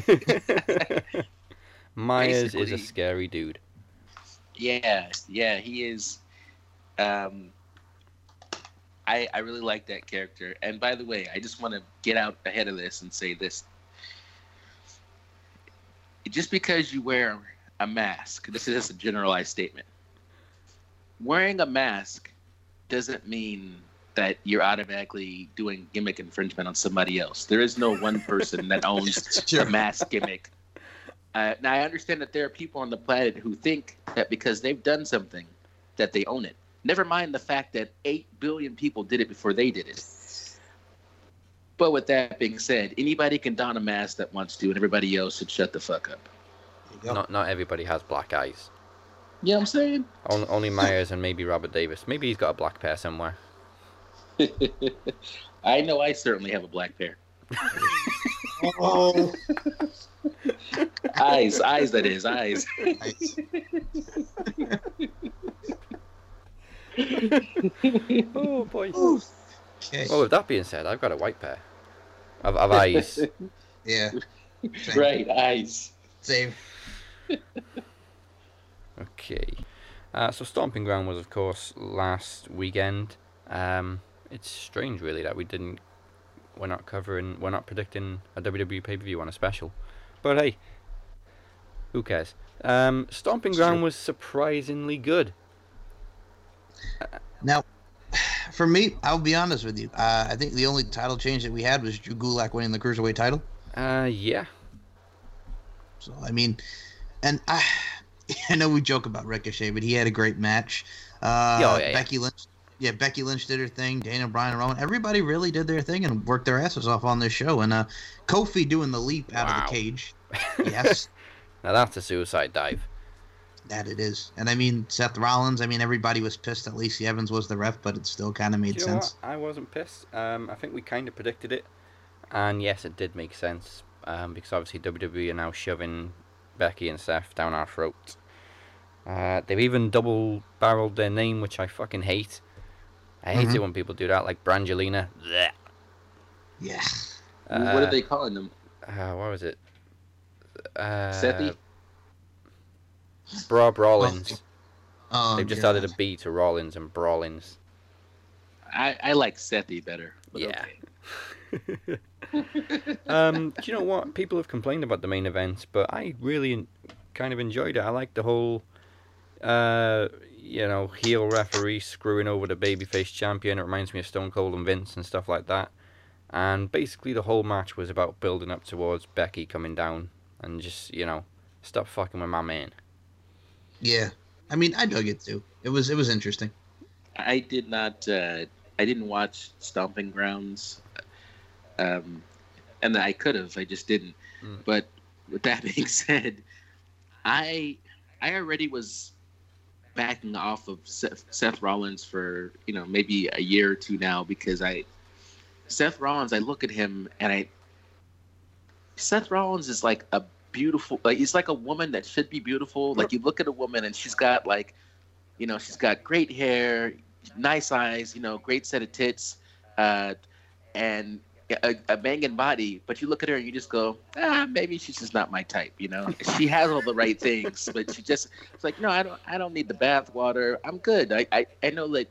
Myers is a scary dude. yeah, yeah, he is. Um, I I really like that character. And by the way, I just want to get out ahead of this and say this: just because you wear a mask, this is just a generalized statement. Wearing a mask doesn't mean that you're automatically doing gimmick infringement on somebody else. There is no one person that owns the mask gimmick. Uh, now I understand that there are people on the planet who think that because they've done something, that they own it. Never mind the fact that eight billion people did it before they did it. But with that being said, anybody can don a mask that wants to, and everybody else should shut the fuck up. Not not everybody has black eyes. You know what I'm saying? Only, only Myers and maybe Robert Davis. Maybe he's got a black pair somewhere. I know I certainly have a black pair. Oh. eyes, eyes. That is eyes. oh boy. Okay. Well, with that being said, I've got a white pair of, of eyes. Yeah. right, eyes. Same. Okay. Uh, so Stomping Ground was, of course, last weekend. Um, it's strange, really, that we didn't we're not covering, we're not predicting a WWE pay per view on a special. But hey, who cares? Um, Stomping Ground was surprisingly good. Now, for me, I'll be honest with you. Uh, I think the only title change that we had was Drew Gulak winning the cruiserweight title. Uh, yeah. So I mean, and I, I know we joke about Ricochet, but he had a great match. Uh, oh, yeah, yeah. Becky Lynch, yeah, Becky Lynch did her thing. Daniel Bryan and Roman, everybody really did their thing and worked their asses off on this show. And uh, Kofi doing the leap out of the cage, yes, Now that's a suicide dive. that it is. And I mean, Seth Rollins. I mean, everybody was pissed that Lacey Evans was the ref, but it still kind of made you know sense. what? I wasn't pissed. Um, I think we kind of predicted it, and yes, it did make sense. Um, because obviously WWE are now shoving Becky and Seth down our throat. Uh, they've even double barreled their name, which I fucking hate. I hate it Mhm. when people do that, like Brangelina. Blech. Yeah. what Uh, are they calling them? Uh, what was it? Uh, Sethi? Bra Brawlins. Oh, They've just God. added a B to Rollins and Brawlins. I, I like Sethi better. but Yeah. okay. um, do you know what? People have complained about the main events, but I really kind of enjoyed it. I like the whole, uh, you know, heel referee screwing over the babyface champion. It reminds me of Stone Cold and Vince and stuff like that. And basically, the whole match was about building up towards Becky coming down and just, you know, stop fucking with my man. Yeah, I mean, I dug it too. It was it was interesting. I did not. Uh, I didn't watch Stomping Grounds, um, and I could have. I just didn't. Mm. But with that being said, I I already was backing off of Seth, Rollins for you know maybe a year or two now because I Seth Rollins. I look at him and I Seth Rollins is like a beautiful like he's like a woman that should be beautiful. Like you look at a woman and she's got like you know, she's got great hair, nice eyes, you know, great set of tits, uh, and a, a banging body. But you look at her and you just go, ah, maybe she's just not my type. You know, she has all the right things, but she just it's like, no, I don't, I don't need the bath water. I'm good. I, I, I know that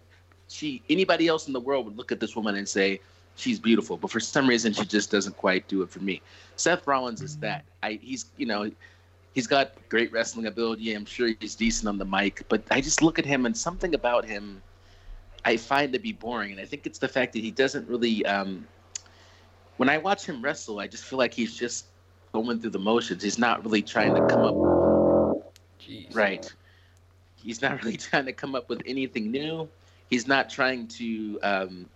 she, anybody else in the world would look at this woman and say she's beautiful, but for some reason she just doesn't quite do it for me. Seth Rollins is that. I, he's, you know, he's got great wrestling ability. I'm sure he's decent on the mic, but I just look at him and something about him I find to be boring. And I think it's the fact that he doesn't really. Um, when I watch him wrestle, I just feel like he's just going through the motions. He's not really trying to come up. Right. He's not really trying to come up with anything new. He's not trying to um,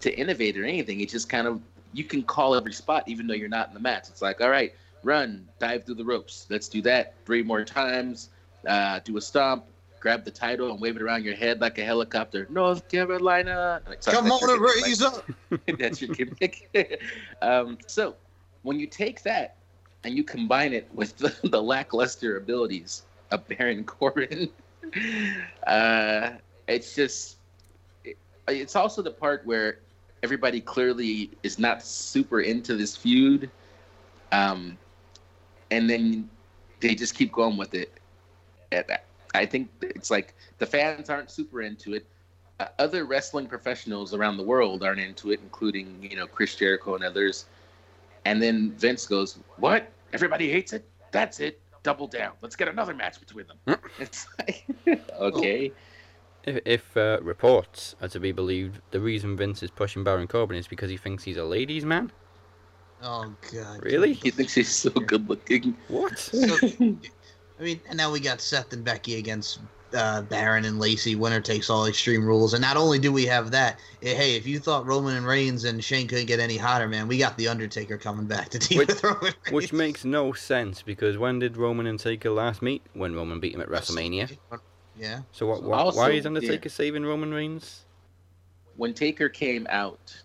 to innovate or anything. It's just kind of you can call every spot even though you're not in the match. It's like, all right, run, dive through the ropes. Let's do that three more times. Uh, do a stomp, grab the title and wave it around your head like a helicopter. North Carolina. Like, sorry, Come on and raise up. That's your gimmick. um, so when you take that and you combine it with the, the lackluster abilities of Baron Corbin, uh, it's just it, it's also the part where everybody clearly is not super into this feud, um, and then they just keep going with it. And I think it's like the fans aren't super into it. Uh, other wrestling professionals around the world aren't into it, including you know Chris Jericho and others. And then Vince goes, "What? Everybody hates it? That's it. Double down. Let's get another match between them." it's like, okay. If, if uh, reports are to be believed, the reason Vince is pushing Baron Corbin is because he thinks he's a ladies' man. Oh God. Really? He thinks he's so good looking. What? So, I mean, and now we got Seth and Becky against uh, Baron and Lacey. Winner takes all Extreme Rules. And not only do we have that, eh, hey, if you thought Roman and Reigns and Shane couldn't get any hotter, man, we got the Undertaker coming back to team Which, with Roman. which makes no sense because when did Roman and Taker last meet? When Roman beat him at WrestleMania. Yeah. So what? what Also, why is yeah. Undertaker saving Roman Reigns? when Taker came out,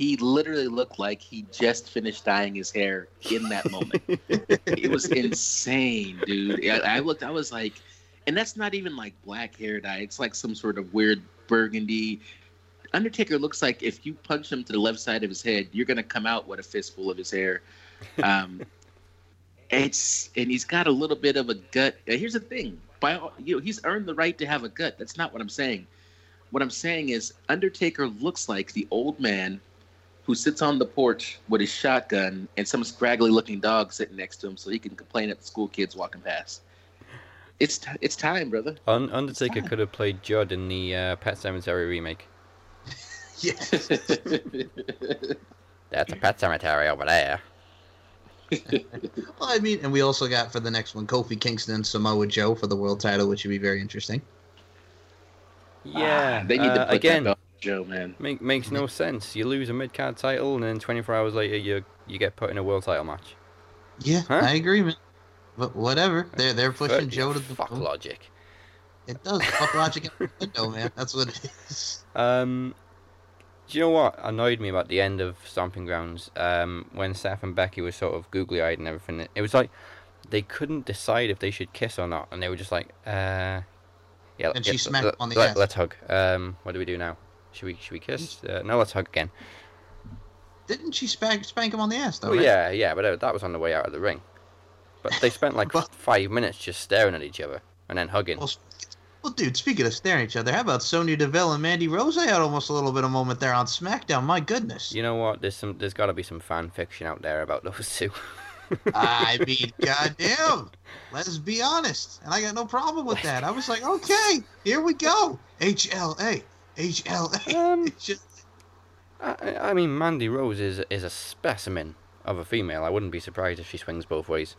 he literally looked like he just finished dyeing his hair in that moment. it was insane, dude. I, I looked, I was like, and that's not even like black hair dye. It's like some sort of weird burgundy. Undertaker looks like if you punch him to the left side of his head, you're gonna come out with a fistful of his hair. Um, it's and he's got a little bit of a gut. Here's the thing: by all, you know, he's earned the right to have a gut. That's not what I'm saying. What I'm saying is Undertaker looks like the old man who who sits on the porch with his shotgun and some scraggly looking dog sitting next to him so he can complain at the school kids walking past. It's t- it's time, brother. Un- Undertaker could have played Jud in the uh, Pet Sematary remake. Yes. That's a pet cemetery over there. Well, I mean, and we also got for the next one Kofi Kingston and Samoa Joe for the world title, which would be very interesting. Yeah, they need to uh, put again. that belt on Joe, man. Make, makes no sense. You lose a mid card title, and then 24 hours later, you you get put in a world title match. Yeah, Huh? I agree, man. But whatever, they're they're pushing Fuck- Joe to the fuck moon. logic. It does fuck logic in the window, man. That's what it is. Um, do you know what annoyed me about the end of Stomping Grounds? Um, when Seth and Becky were sort of googly eyed and everything, it was like they couldn't decide if they should kiss or not, and they were just like, uh, yeah. And yeah, she smacked let, on the let, ass. Let's hug. Um, what do we do now? Should we should we kiss? Uh, no, let's hug again. Didn't she spank spank him on the ass though? Well, right? yeah, yeah, but uh, that was on the way out of the ring. But they spent like five minutes just staring at each other and then hugging. Well, Well, dude, speaking of staring at each other, how about Sonya Deville and Mandy Rose? I had almost a little bit of moment there on SmackDown. My goodness. You know what? There's some. There's got to be some fan fiction out there about those two. I mean, goddamn. Let's be honest, and I got no problem with that. I was like, okay, here we go. HLA, HLA. Um, just- I, I mean, Mandy Rose is is a specimen of a female. I wouldn't be surprised if she swings both ways.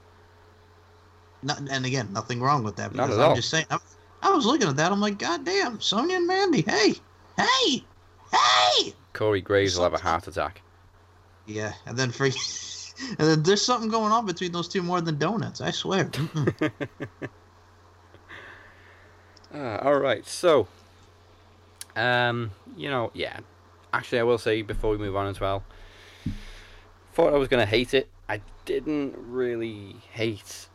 not, and again, nothing wrong with that. Not Because at I'm all. just saying. I, I was looking at that. I'm like, goddamn, Sonya and Mandy. Hey, hey, hey. Corey Graves will have a heart attack. Yeah, and then for. And then there's something going on between those two more than donuts. I swear. Uh, all right, so, um, you know, yeah. Actually, I will say before we move on as well. Thought I was gonna hate it. I didn't really hate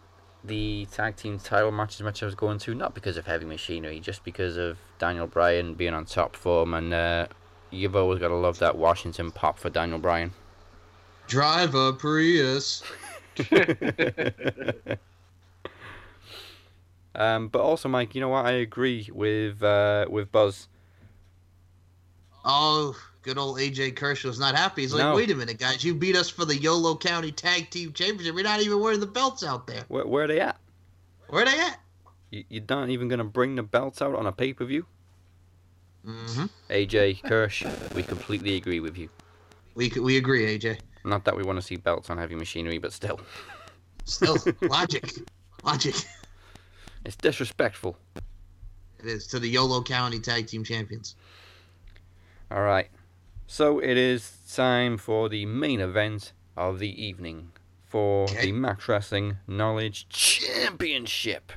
the tag team title match as much as I was going to. Not because of heavy machinery, just because of Daniel Bryan being on top form, and uh, you've always got to love that Washington pop for Daniel Bryan. Drive a Prius. Um, but also, Mike, you know what? I agree with uh, with Buzz. Oh, good old AJ Kershaw's not happy. He's like, No. wait a minute, guys, you beat us for the YOLO County Tag Team Championship. We're not even wearing the belts out there. Where, where are they at? Where are they at? You, you're not even gonna bring the belts out on a pay per view? Mm-hmm. AJ Kirsch, we completely agree with you. We we agree, AJ. Not that we want to see belts on heavy machinery, but still, Still, logic, logic. it's disrespectful. It is to the YOLO County Tag Team Champions. All right, so it is time for the main event of the evening for the Max Wrestling Knowledge Championship,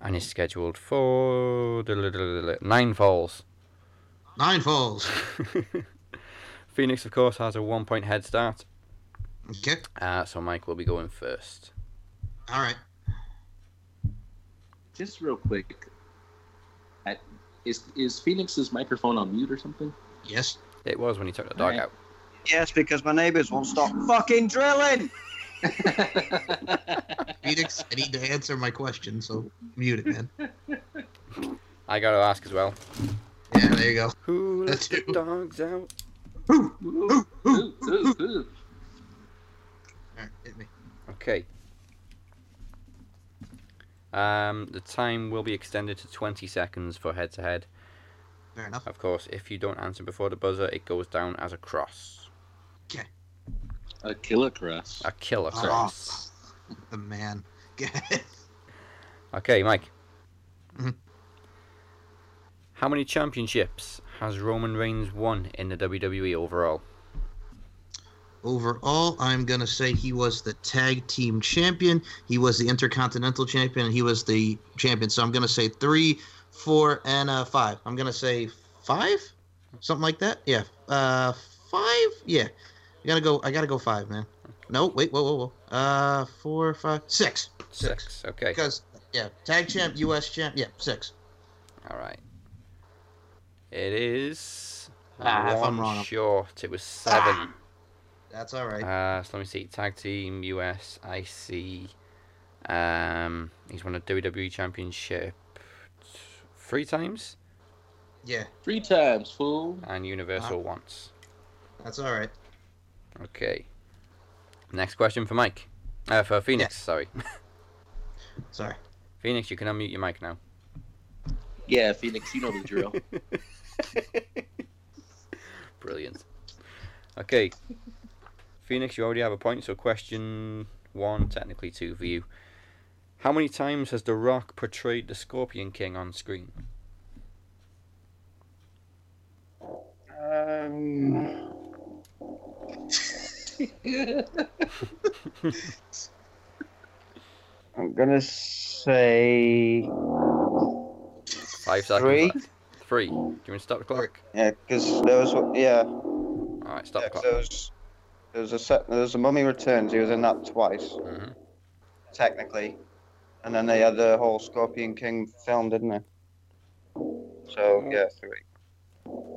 and it's scheduled for nine falls. Nine falls. Phoenix, of course, has a one point head start. Okay. Uh, so Mike will be going first. All right. Just real quick, I, is is Phoenix's microphone on mute or something? Yes. It was when he took the dog Alright. out. Yes, because my neighbours won't stop fucking drilling. Phoenix, I need to answer my question, so mute it, man. I got to ask as well. Yeah, there you go. Who let That's the dogs out? Ooh, ooh, ooh. All right, hit me. Okay. Um, the time will be extended to 20 seconds for head to head. Fair enough. Of course, if you don't answer before the buzzer, it goes down as a cross. Okay. A killer cross. A killer Oh, cross. the man. Okay, Mike. Mhm. How many championships has Roman Reigns won in the WWE overall? Overall, I'm gonna say he was the tag team champion. He was the intercontinental champion. And he was the champion. So I'm gonna say three, four, and uh, five. I'm gonna say five, something like that. Yeah. Uh, five. Yeah. I gotta go. I gotta go five, man. No, wait, whoa, whoa, whoa. Uh, four, five, six. Six. Okay. Because yeah, tag champ, U.S. champ. Yeah, six. All right. It is Ah, if one I'm wrong, I'm- short. It was seven. That's all right. Uh, so let me see. Tag team US IC. Um, he's won a WWE Championship three times Yeah. Three times, fool. and Universal once. That's all right. Okay. Next question for Mike. Uh, for Phoenix, sorry. Sorry. Phoenix, you can unmute your mic now. Yeah, Phoenix, you know the drill. Brilliant. Okay. Phoenix, you already have a point, so question one, technically two for you. How many times has The Rock portrayed the Scorpion King on screen? Um, I'm gonna say Five seconds. Three. left. Three. Do you want to stop the clock? yeah, because there was yeah. Alright, stop yeah, the clock. There was a set there was a Mummy Returns. He was in that twice, Mm-hmm. technically, and then they had the whole Scorpion King film, didn't they? So yeah, three.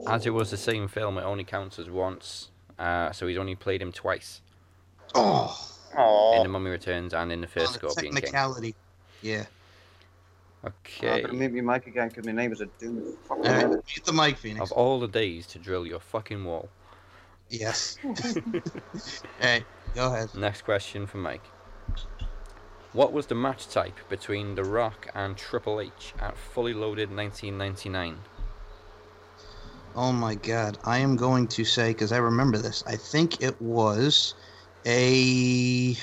As it was the same film, it only counts as once. Uh, so he's only played him twice. Oh. In The Mummy Returns and in the first On the Scorpion King. technicality. Yeah. Okay. I'm gonna mute my mic again because my neighbours are doing fucking All right, mute the mic, Phoenix. Of all the days to drill your fucking wall. Yes. hey, go ahead. Next question for Mike. What was the match type between The Rock and Triple H at Fully Loaded 1999? Oh my god. I am going to say, because I remember this, I think it was a.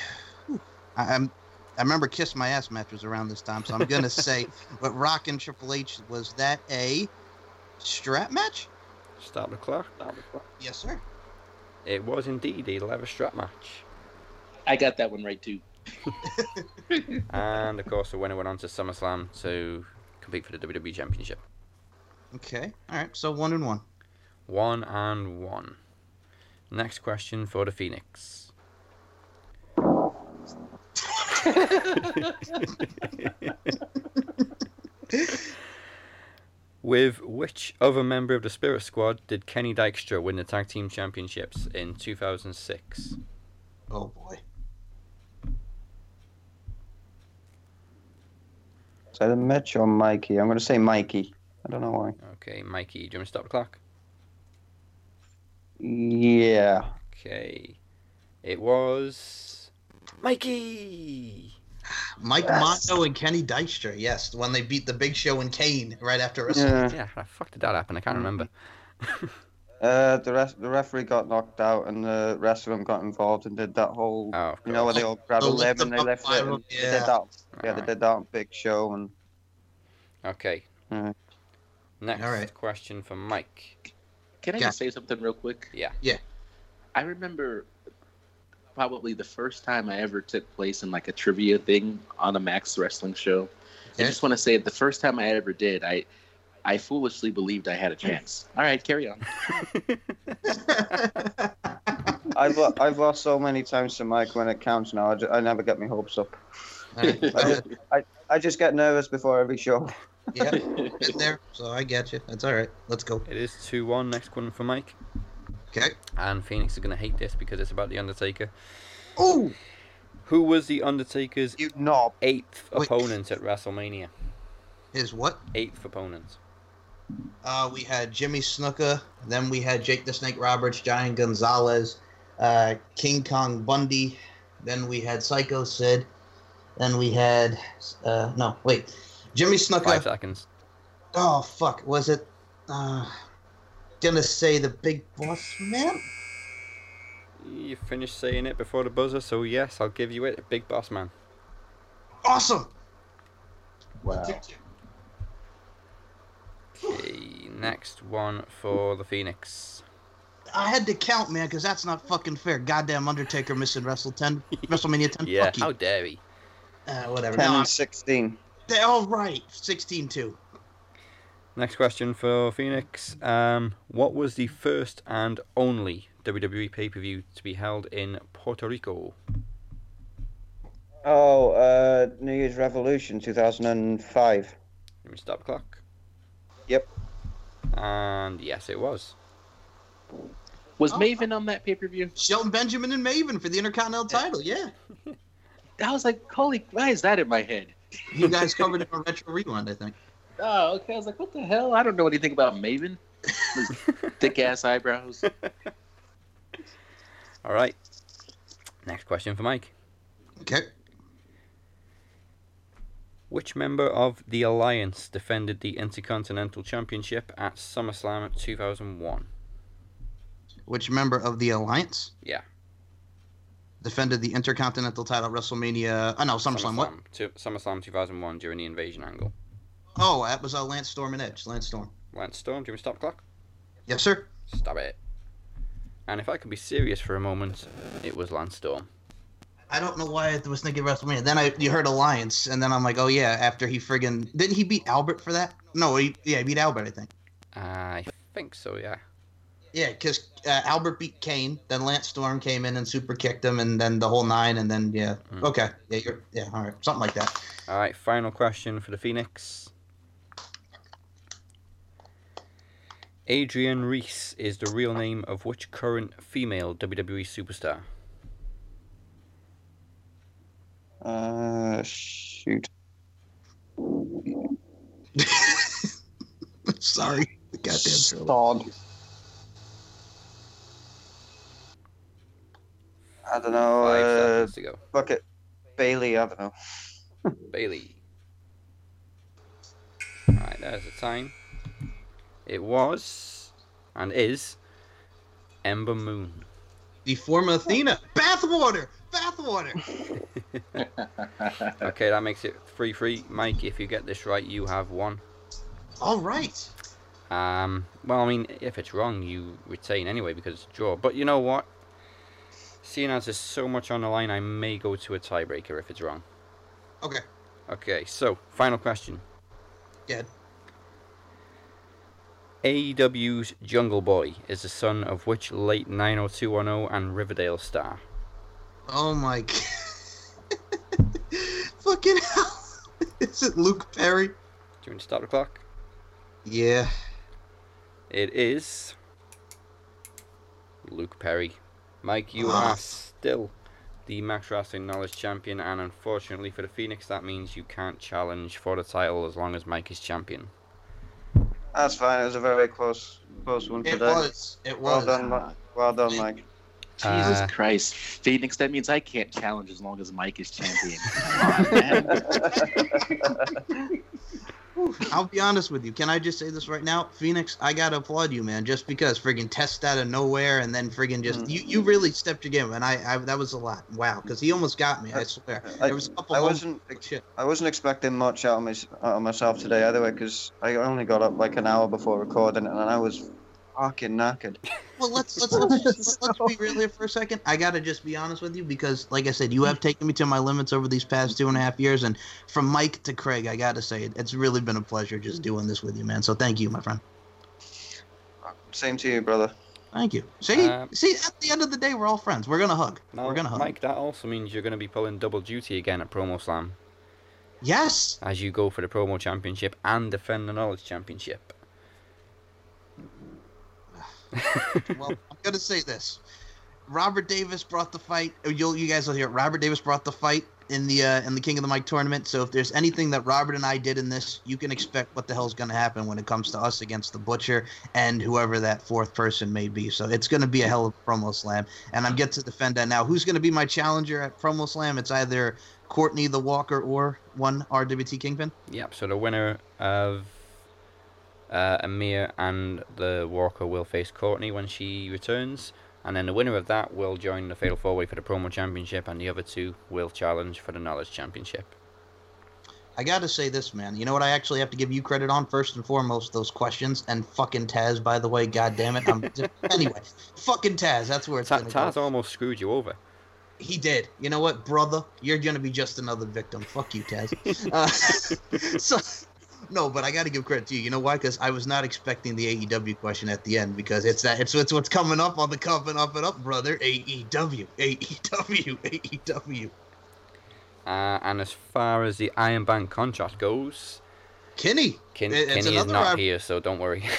I, I'm. I remember Kiss My Ass match was around this time, so I'm going to say, but Rock and Triple H, was that a strap match? Start the clock, stop the clock. Yes, sir. It was indeed a leather strap match. I got that one right too. and of course, the winner went on to SummerSlam to compete for the WWE Championship. Okay. All right. So one and one. One and one. Next question for the Phoenix. With which other member of the Spirit Squad did Kenny Dykstra win the Tag Team Championships in 2006? Oh boy. Is that a Mitch or Mikey? I'm gonna say Mikey. I don't know why. Okay, Mikey, do you want to stop the clock? Yeah. Okay. It was. Mikey! Mike Yes. Mondo and Kenny Dykstra. Yes, when they beat the Big Show and Kane right after WrestleMania. Yeah, how the fuck did that happen? I can't remember. Uh, the rest, the referee got knocked out, and the rest of them got involved and did that whole, Oh, you know, where they all grab a limb and they left up it. viral, And They yeah. did that. Yeah, they Alright. did that on Big Show, and Okay. Alright. Next Alright. question for Mike. Can I Yeah. just say something real quick? Yeah. Yeah. I remember probably the first time I ever took place in like a trivia thing on a Max Wrestling show. I just want to say the first time I ever did, I I foolishly believed I had a chance. All right, carry on. I've lo- I've lost so many times to Mike when it counts now. I, ju- I never get my hopes up. I just, I, I just get nervous before every show. yeah, been there. So I get you. That's all right. Let's go. It is 2 1. Next one for Mike. Okay. And Phoenix is going to hate this because it's about The Undertaker. Oh, Who was The Undertaker's You knob. eighth Wait. opponent at WrestleMania? is what? Eighth opponent. Uh, we had Jimmy Snuka. Then we had Jake the Snake Roberts, Giant Gonzalez, uh, King Kong Bundy. Then we had Psycho Sid. Then we had uh, no wait, Jimmy Snuka. Five seconds. Oh fuck, was it? Uh, gonna say the Big Boss Man. You finished saying it before the buzzer, so yes, I'll give you it. Big Boss Man. Awesome. Wow. Okay, next one for the Phoenix. I had to count, man, because that's not fucking fair. Goddamn Undertaker missing Wrestle 10, WrestleMania 10. Yeah, Fuck how dare he? Uh, whatever. 10 No, I'm, and 16. they're all right. 16 2. Next question for Phoenix. Um, what was the first and only WWE pay per view to be held in Puerto Rico? Oh, uh, New Year's Revolution 2005. Let me stop clock. Yep. And yes, it was. Was Oh. Maven on that pay per view? Shelton Benjamin and Maven for the Intercontinental title. Yeah. I was like, holy, why is that in my head? You guys covered it on Retro Rewind, I think. Oh, okay. I was like, what the hell? I don't know anything about Maven. Thick ass eyebrows. All right. Next question for Mike. Okay. Which member of the Alliance defended the Intercontinental Championship at SummerSlam 2001? Which member of the Alliance Yeah. defended the Intercontinental title at WrestleMania? Oh, no, SummerSlam. What? Two, SummerSlam 2001 during the invasion angle. Oh, that was uh, Lance Storm and Edge. Lance Storm. Lance Storm, do you want to stop the clock? Yes, sir. Stop it. And if I can be serious for a moment, it was Lance Storm. I don't know why I was thinking WrestleMania. Then I you heard Alliance, and then I'm like, oh yeah. After he friggin' didn't he beat Albert for that? No, he yeah he beat Albert, I think. I think so, yeah. Yeah, because uh, Albert beat Kane, then Lance Storm came in and super kicked him, and then the whole nine, and then yeah, okay, yeah, you're yeah, all right, something like that. All right, final question for the Phoenix. Adrienne Reese is the real name of which current female WWE superstar? Uh, shoot. Sorry, goddamn Stod. I don't know. Five uh, seconds to go. Fuck it. Bayley, I don't know. Bayley. Alright, there's the time. It was, and is, Ember Moon. The former Athena, bathwater, bathwater. Okay, that makes it 3 3. Mike, if you get this right, you have one. All right. Um, well, I mean, if it's wrong, you retain anyway because it's a draw. But you know what? Seeing as there's so much on the line, I may go to a tiebreaker if it's wrong. Okay. Okay, so, final question. Good. AEW's Jungle Boy is the son of which late 90210 and Riverdale star? Oh my god. Fucking hell. Is it Luke Perry? Do you want to stop the clock? Yeah. It is Luke Perry. Mike, you Ah. are still the Max Wrestling Knowledge Champion, and unfortunately for the Phoenix, that means you can't challenge for the title as long as Mike is champion. That's fine. It was a very close, close one It today. was. It was. Well done, Mi- well done, Mike. Jesus Uh, Christ, Phoenix. That means I can't challenge as long as Mike is champion. I'll be honest with you. Can I just say this right now, Phoenix? I gotta applaud you, man. Just because friggin' test out of nowhere and then friggin' just mm. you, you really stepped your game, and I, I that was a lot. Wow, because he almost got me. I swear. I, There was a couple. I wasn't. I wasn't expecting much out of, my, out of myself today either, way, because I only got up like an hour before recording, and I was fucking knackered. Well, let's let's let's, just, let's be real here for a second. I gotta just be honest with you because, like I said, you have taken me to my limits over these past two and a half years, and from Mike to Craig, I gotta say it, it's really been a pleasure just doing this with you, man. So thank you, my friend. Same to you, brother. Thank you. See, Um, see, at the end of the day, we're all friends. We're gonna hug. Now, we're gonna hug. Mike, that also means you're going to be pulling double duty again at Promo Slam Yes. as you go for the Promo Championship and defend the Knowledge Championship. well, I'm gonna say this. Robert Davis brought the fight. oh, You'll, you guys will hear. it. Robert Davis brought the fight in the uh, in the King of the Mic tournament. So if there's anything that Robert and I did in this, you can expect what the hell's gonna happen when it comes to us against the Butcher and whoever that fourth person may be. So it's gonna be a hell of a promo slam, and I'm get to defend that now. Who's gonna be my challenger at promo slam? It's either Courtney the Walker or one RWT Kingpin. Yep, so the winner of uh, Amir and the Walker will face Courtney when she returns. And then the winner of that will join the Fatal 4 Way for the Promo Championship, and the other two will challenge for the Knowledge Championship. I gotta say this, man. You know what? I actually have to give you credit on first and foremost those questions and fucking Taz. By the way, god damn it. I'm just, anyway, fucking Taz. That's where it's Ta- Taz go. almost screwed you over. He did. You know what, brother? You're gonna be just another victim. Fuck you, Taz. uh, so, no, but I got to give credit to you. You know why? Because I was not expecting the AEW question at the end because it's that it's, it's what's coming up on the coming up and up, brother. AEW, AEW, AEW. Uh, and as far as the Iron Bank contract goes, Kenny. Ken- It- Kenny is not rival- here, so don't worry.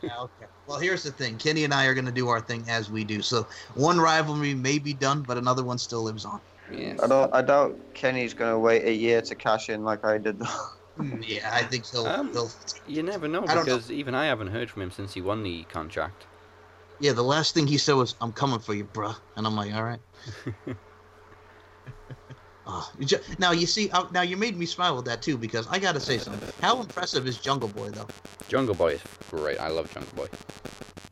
Yeah, okay. Well, here's the thing. Kenny and I are gonna do our thing as we do. So one rivalry may be done, but another one still lives on. yes. I don't. I doubt Kenny's gonna wait a year to cash in like I did. Hmm, Yeah, I think he'll. Um, he'll You never know I don't know. because even I haven't heard from him since he won the contract. Yeah, the last thing he said was, "I'm coming for you, bruh," and I'm like, "All right." Oh, you ju- now you see, uh, now you made me smile with that too because I gotta say something. How impressive is Jungle Boy though? Jungle Boy is great. I love Jungle Boy.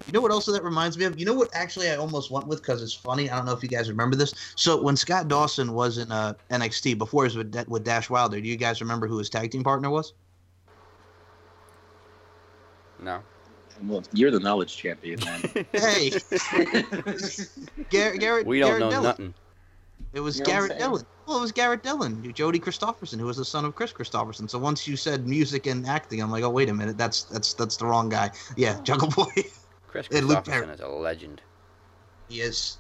You know what also that reminds me of? You know what actually I almost went with because it's funny. I don't know if you guys remember this. So when Scott Dawson was in uh, NXT before he was with, with Dash Wilder, do you guys remember who his tag team partner was? No. Well, you're the knowledge champion, man. Hey, Garrett. Garrett We don't Garrett know Dylan. nothing. It was You know Garrett saying? Dylan. Well, it was Garrett Dylan, Jody Kristofferson, who was the son of Kris Kristofferson. So once you said music and acting, I'm like, oh wait a minute, that's that's that's the wrong guy. Yeah, Jungle Boy. Kris Kristofferson is a legend. He is.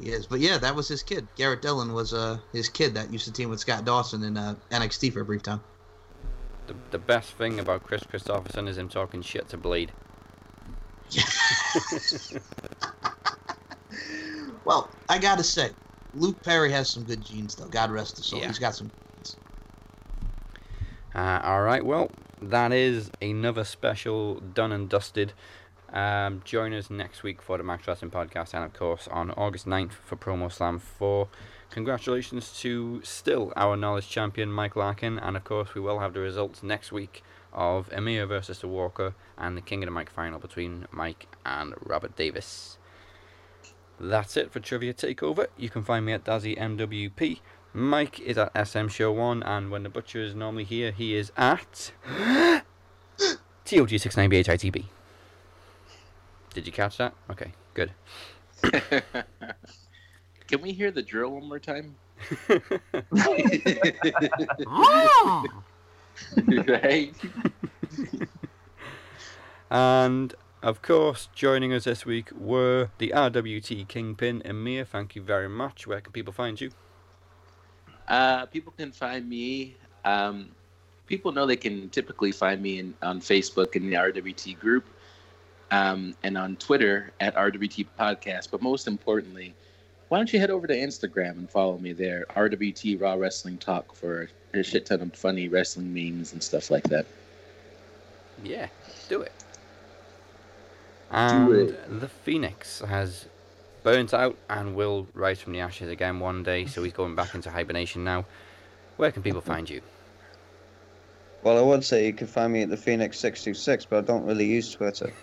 He is. But yeah, that was his kid. Garrett Dylan was uh his kid that used to team with Scott Dawson in uh, NXT for a brief time. The, the best thing about Kris Kristofferson is him talking shit to Blade. Well, I gotta say, Luke Perry has some good genes though. God rest his soul. Yeah. He's got some. Uh, all right, well, that is another special done and dusted. Um, join us next week for the Max Wrestling Podcast and, of course, on August 9th for Promo Slam 4. Congratulations to still our knowledge champion, Mike Larkin, and, of course, we will have the results next week of Emir versus the Walker and the King of the Mic final between Mike and Robert Davis. That's it for Trivia Takeover. You can find me at Dazzy MWP. Mike is at SM Show 1, and when the Butcher is normally here, he is at TOG69BHITB. Did you catch that? Okay, good. Can we hear the drill one more time? Ah! right? And of course, joining us this week were the RWT Kingpin Emir. Thank you very much. Where can people find you? Uh, people can find me. Um, people know they can typically find me in, on Facebook in the RWT group um, and on Twitter at RWT Podcast. But most importantly, why don't you head over to Instagram and follow me there, RWT Raw Wrestling Talk, for a shit ton of funny wrestling memes and stuff like that. Yeah, do it. And it. the Phoenix has burnt out and will rise from the ashes again one day, so he's going back into hibernation now. Where can people find you? Well, I would say you can find me at the Phoenix six two six, but I don't really use Twitter.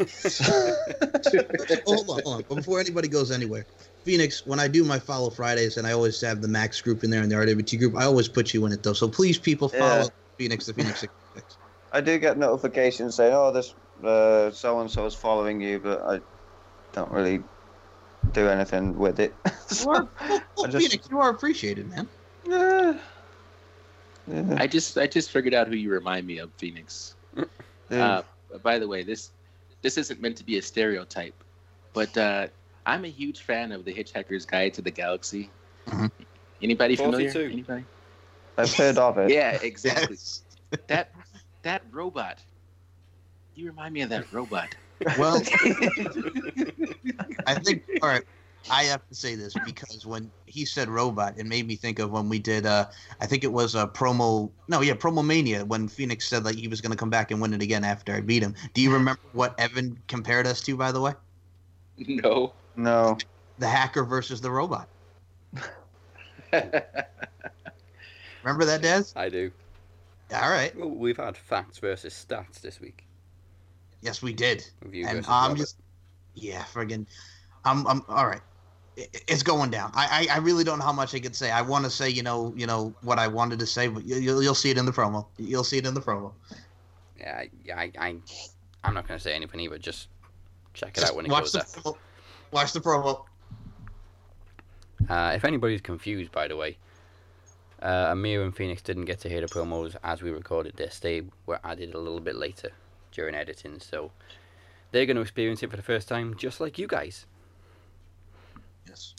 hold on, hold on. But before anybody goes anywhere, Phoenix, when I do my follow Fridays, and I always have the Max group in there and the RWT group, I always put you in it though. So please, people, follow Yeah. Phoenix the Phoenix. 66. I do get notifications saying, "Oh, this so and so is following you," but I don't really do anything with it. You are, well, I just- Phoenix, you are appreciated, man. Yeah. I just I just figured out who you remind me of, Phoenix. Uh, by the way, this this isn't meant to be a stereotype, but uh, I'm a huge fan of the Hitchhiker's Guide to the Galaxy. Anybody familiar? 42. Anybody? I've heard of it. Yeah, exactly. that that robot. You remind me of that robot. Well, I think all right. I have to say this because when he said robot, it made me think of when we did. Uh, I think it was a promo. No, yeah, promo mania when Phoenix said like he was going to come back and win it again after I beat him. Do you remember what Evan compared us to? By the way, no. No. the hacker versus the robot. Remember that, Dez? I do. All right. Well, we've had facts versus stats this week. Yes, we did. And I'm just, yeah, friggin', I'm, I'm all right. It's going down. I, I, I really don't know how much I could say. I want to say, you know, you know what I wanted to say, but you, you'll, you'll see it in the promo. You'll see it in the promo. Yeah, I, yeah, I, I, I'm not going to say anything either. Just check it Just out when it watch goes the promo. Watch the promo. Uh, if anybody's confused, by the way, uh, Amir and Phoenix didn't get to hear the promos as we recorded this. They were added a little bit later during editing, so they're going to experience it for the first time, just like you guys. Yes.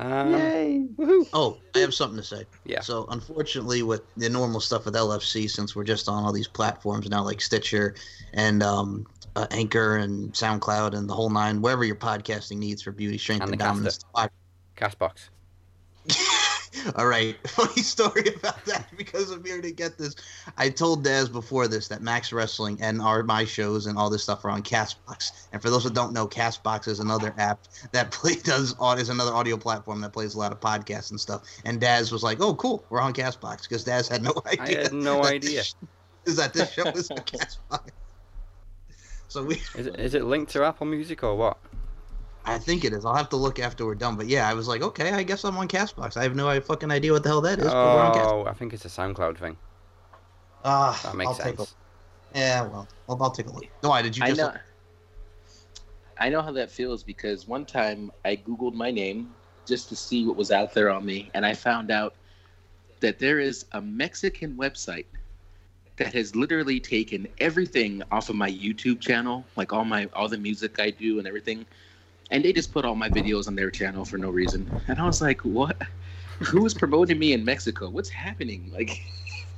Um, Oh, I have something to say. Yeah. So unfortunately, with the normal stuff with LFC, since we're just on all these platforms now, like Stitcher and um, uh, Anchor and SoundCloud and the whole nine, wherever your podcasting needs for beauty, strength, And and, the dominance. Castbox. All right, funny story about that because I'm here to get this. I told Daz before this that Max Wrestling and our my shows and all this stuff are on Castbox. And for those that don't know, Castbox is another app that play does is another audio platform that plays a lot of podcasts and stuff. And Daz was like, "Oh, cool, we're on Castbox," because Daz had no idea. I had no idea. Is that this show is on Castbox? So we. Is it, is it linked to Apple Music or what? I think it is. I'll have to look after we're done. But yeah, I was like, okay, I guess I'm on Castbox. I have no fucking idea what the hell that is. but we're on Oh, I think it's a SoundCloud thing. Ah, That makes I'll take a- sense. Yeah, well, I'll, I'll take a look. No, why did you I just? know. I know how that feels because one time I googled my name just to see what was out there on me, and I found out that there is a Mexican website that has literally taken everything off of my YouTube channel, like all my all the music I do and everything, and they just put all my videos on their channel for no reason. And I was like, what? Who is promoting me in Mexico? What's happening? Like,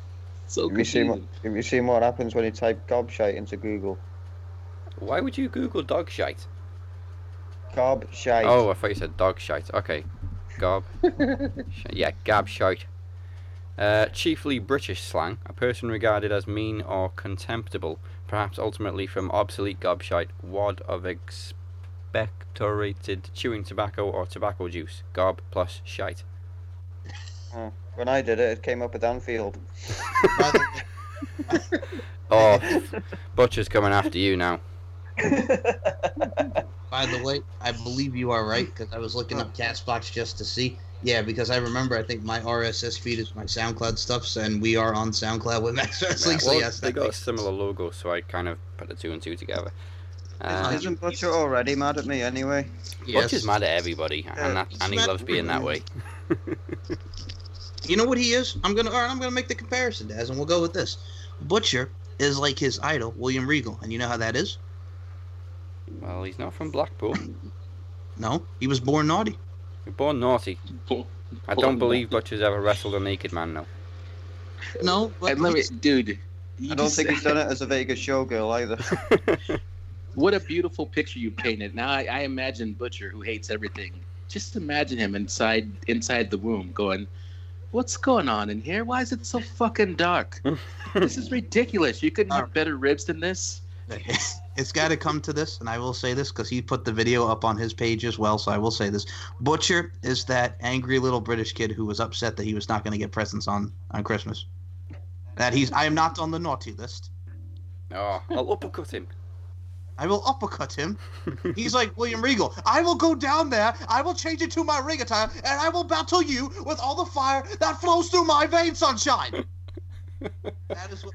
so Have you seen what? confusing. Have you seen what happens when you type gobshite into Google? Why would you Google dog shite? Gob shite. Oh, I thought you said dog shite. Okay. Gob. Yeah, gab shite. Uh, chiefly British slang, a person regarded as mean or contemptible, perhaps ultimately from obsolete gobshite, wad of expectorated chewing tobacco or tobacco juice. Gob plus shite. Oh, when I did it, it came up with Anfield. Oh, Butcher's coming after you now. By the way, I believe you are right because I was looking up Castbox just to see. Yeah, because I remember I think my RSS feed is my SoundCloud stuff, and we are on SoundCloud with Max Wrestling. Yeah, so well, yes, they got a makes similar logo, so I kind of put the two and two together. Uh, Isn't Butcher already mad at me anyway? Butcher's mad at everybody, and, that, and he loves being that way. You know what he is? I'm gonna. All right, I'm gonna make the comparison, Daz, and we'll go with this. Butcher is like his idol, William Regal, and you know how that is? Well, he's not from Blackpool. No, he was born naughty. You're born naughty. I don't believe Butcher's ever wrestled a naked man, no. No, but And let me, dude. I don't think he's done it as a Vegas showgirl either. What a beautiful picture you painted. Now I, I imagine Butcher, who hates everything. Just imagine him inside inside the womb, going, "What's going on in here? Why is it so fucking dark? this is ridiculous. You couldn't have um, better ribs than this." it's got to come to this, and I will say this because he put the video up on his page as well. So I will say this: Butcher is that angry little British kid who was upset that he was not going to get presents on on Christmas. That he's I am not on the naughty list. Oh, I'll uppercut him. I will uppercut him. He's like William Regal. I will go down there. I will change into my ring attire, and I will battle you with all the fire that flows through my veins, sunshine. that is what.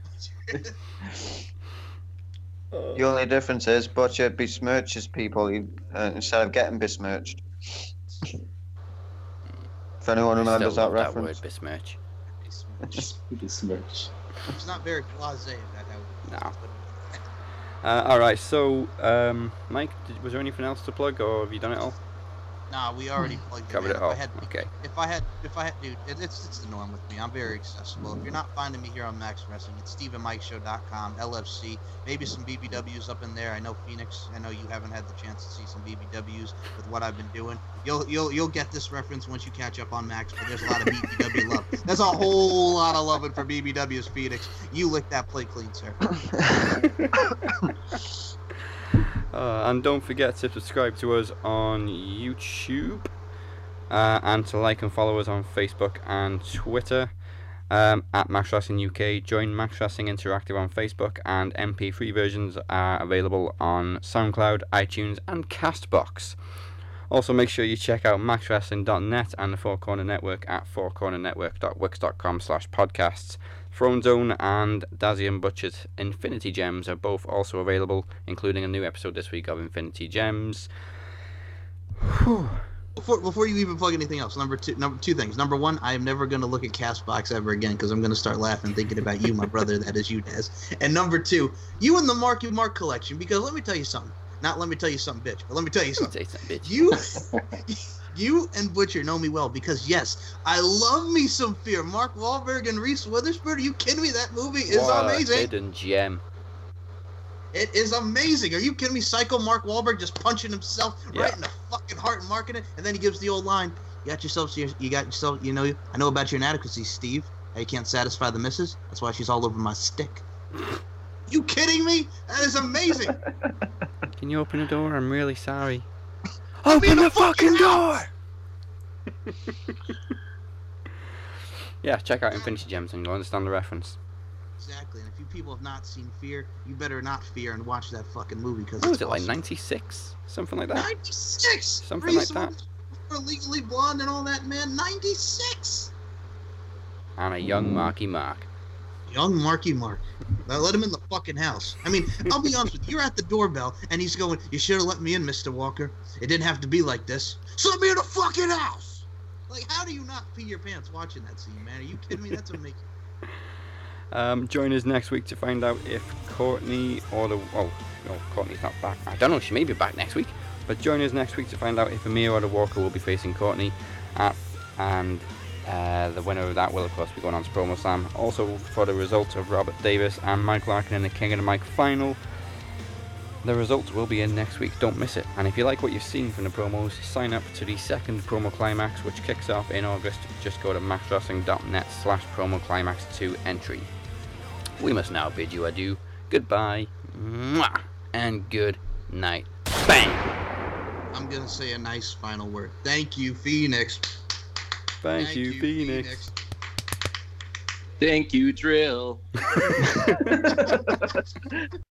The only difference is Butcher besmirches people he, uh, instead of getting besmirched. If anyone remembers Still that love reference. word, besmirch. Besmirch. It's not very blasé. If that helps. No. Uh, all right, so um, Mike, did, was there anything else to plug, or have you done it all? Nah, we already hmm. plugged Covered in. it If all. I had, Okay. If I had, if I had, dude, it, it's it's the norm with me. I'm very accessible. If you're not finding me here on Max Wrestling, it's StephenMikeShow.com, LFC, maybe some BBWs up in there. I know Phoenix. I know you haven't had the chance to see some BBWs with what I've been doing. You'll you'll you'll get this reference once you catch up on Max. But there's a lot of BBW love. There's a whole lot of loving for BBWs, Phoenix. You lick that plate clean, sir. Uh, and don't forget to subscribe to us on YouTube. Uh, and to like and follow us on Facebook and Twitter um, at Max Wrestling UK. Join Max Wrestling Interactive on Facebook, and MP3 versions are available on SoundCloud, iTunes, and Castbox. Also, make sure you check out maxwrestling.net and the Four Corner Network at fourcornernetwork.wix.com slash podcasts. Throne Zone and Dazian Butcher's Infinity Gems are both also available, including a new episode this week of Infinity Gems. Before, before you even plug anything else, number two, number two things. Number one, I am never going to look at Castbox ever again because I'm going to start laughing thinking about you, my brother. That is you, Des. And number two, you and the Marky Mark collection. Because let me tell you something. Not let me tell you something, bitch. But let me tell you something. You, you and Butcher know me well because yes, I love me some Fear. Mark Wahlberg and Reese Witherspoon. Are you kidding me? That movie is What a amazing. hidden gem. It is amazing. Are you kidding me? Psycho Mark Wahlberg just punching himself right in the fucking heart and marking it, and then he gives the old line, You got yourself. You you got yourself. You know. I know about your inadequacies, Steve. How you can't satisfy the missus. That's why she's all over my stick. You kidding me? That is amazing. Can you open the door? I'm really sorry. Open the fucking door. Yeah, check out Infinity Gems and you'll understand the reference. Exactly. And if you people have not seen Fear, you better not fear and watch that fucking movie because What it's was it, like 96? Something like that? 96. Something like that. For Legally Blonde and all that, man. 96. And a young Marky Mark. Young Marky Mark. Now let him in the fucking house. I mean, I'll be honest with you. You're at the doorbell and he's going, You should have let me in, Mr. Walker. It didn't have to be like this. So let me in the fucking house. Like, how do you not pee your pants watching that scene, man? Are you kidding me? That's amazing. Um, join us next week to find out if Courtney or the. Oh, no, Courtney's not back. I don't know, she may be back next week. But join us next week to find out if Amir or the Walker will be facing Courtney. At, and uh, the winner of that will, of course, be going on to Promo Slam. Also, for the results of Robert Davis and Mike Larkin in the King of the Mic final. The results will be in next week, don't miss it. And if you like what you've seen from the promos, sign up to the second promo climax, which kicks off in August. Just go to maxwrestling.net slash promo climax to entry. We must now bid you adieu, goodbye, mwah, and good night. Bang! I'm going to say a nice final word. Thank you, Phoenix. Thank, you, Phoenix. Thank you, Drill.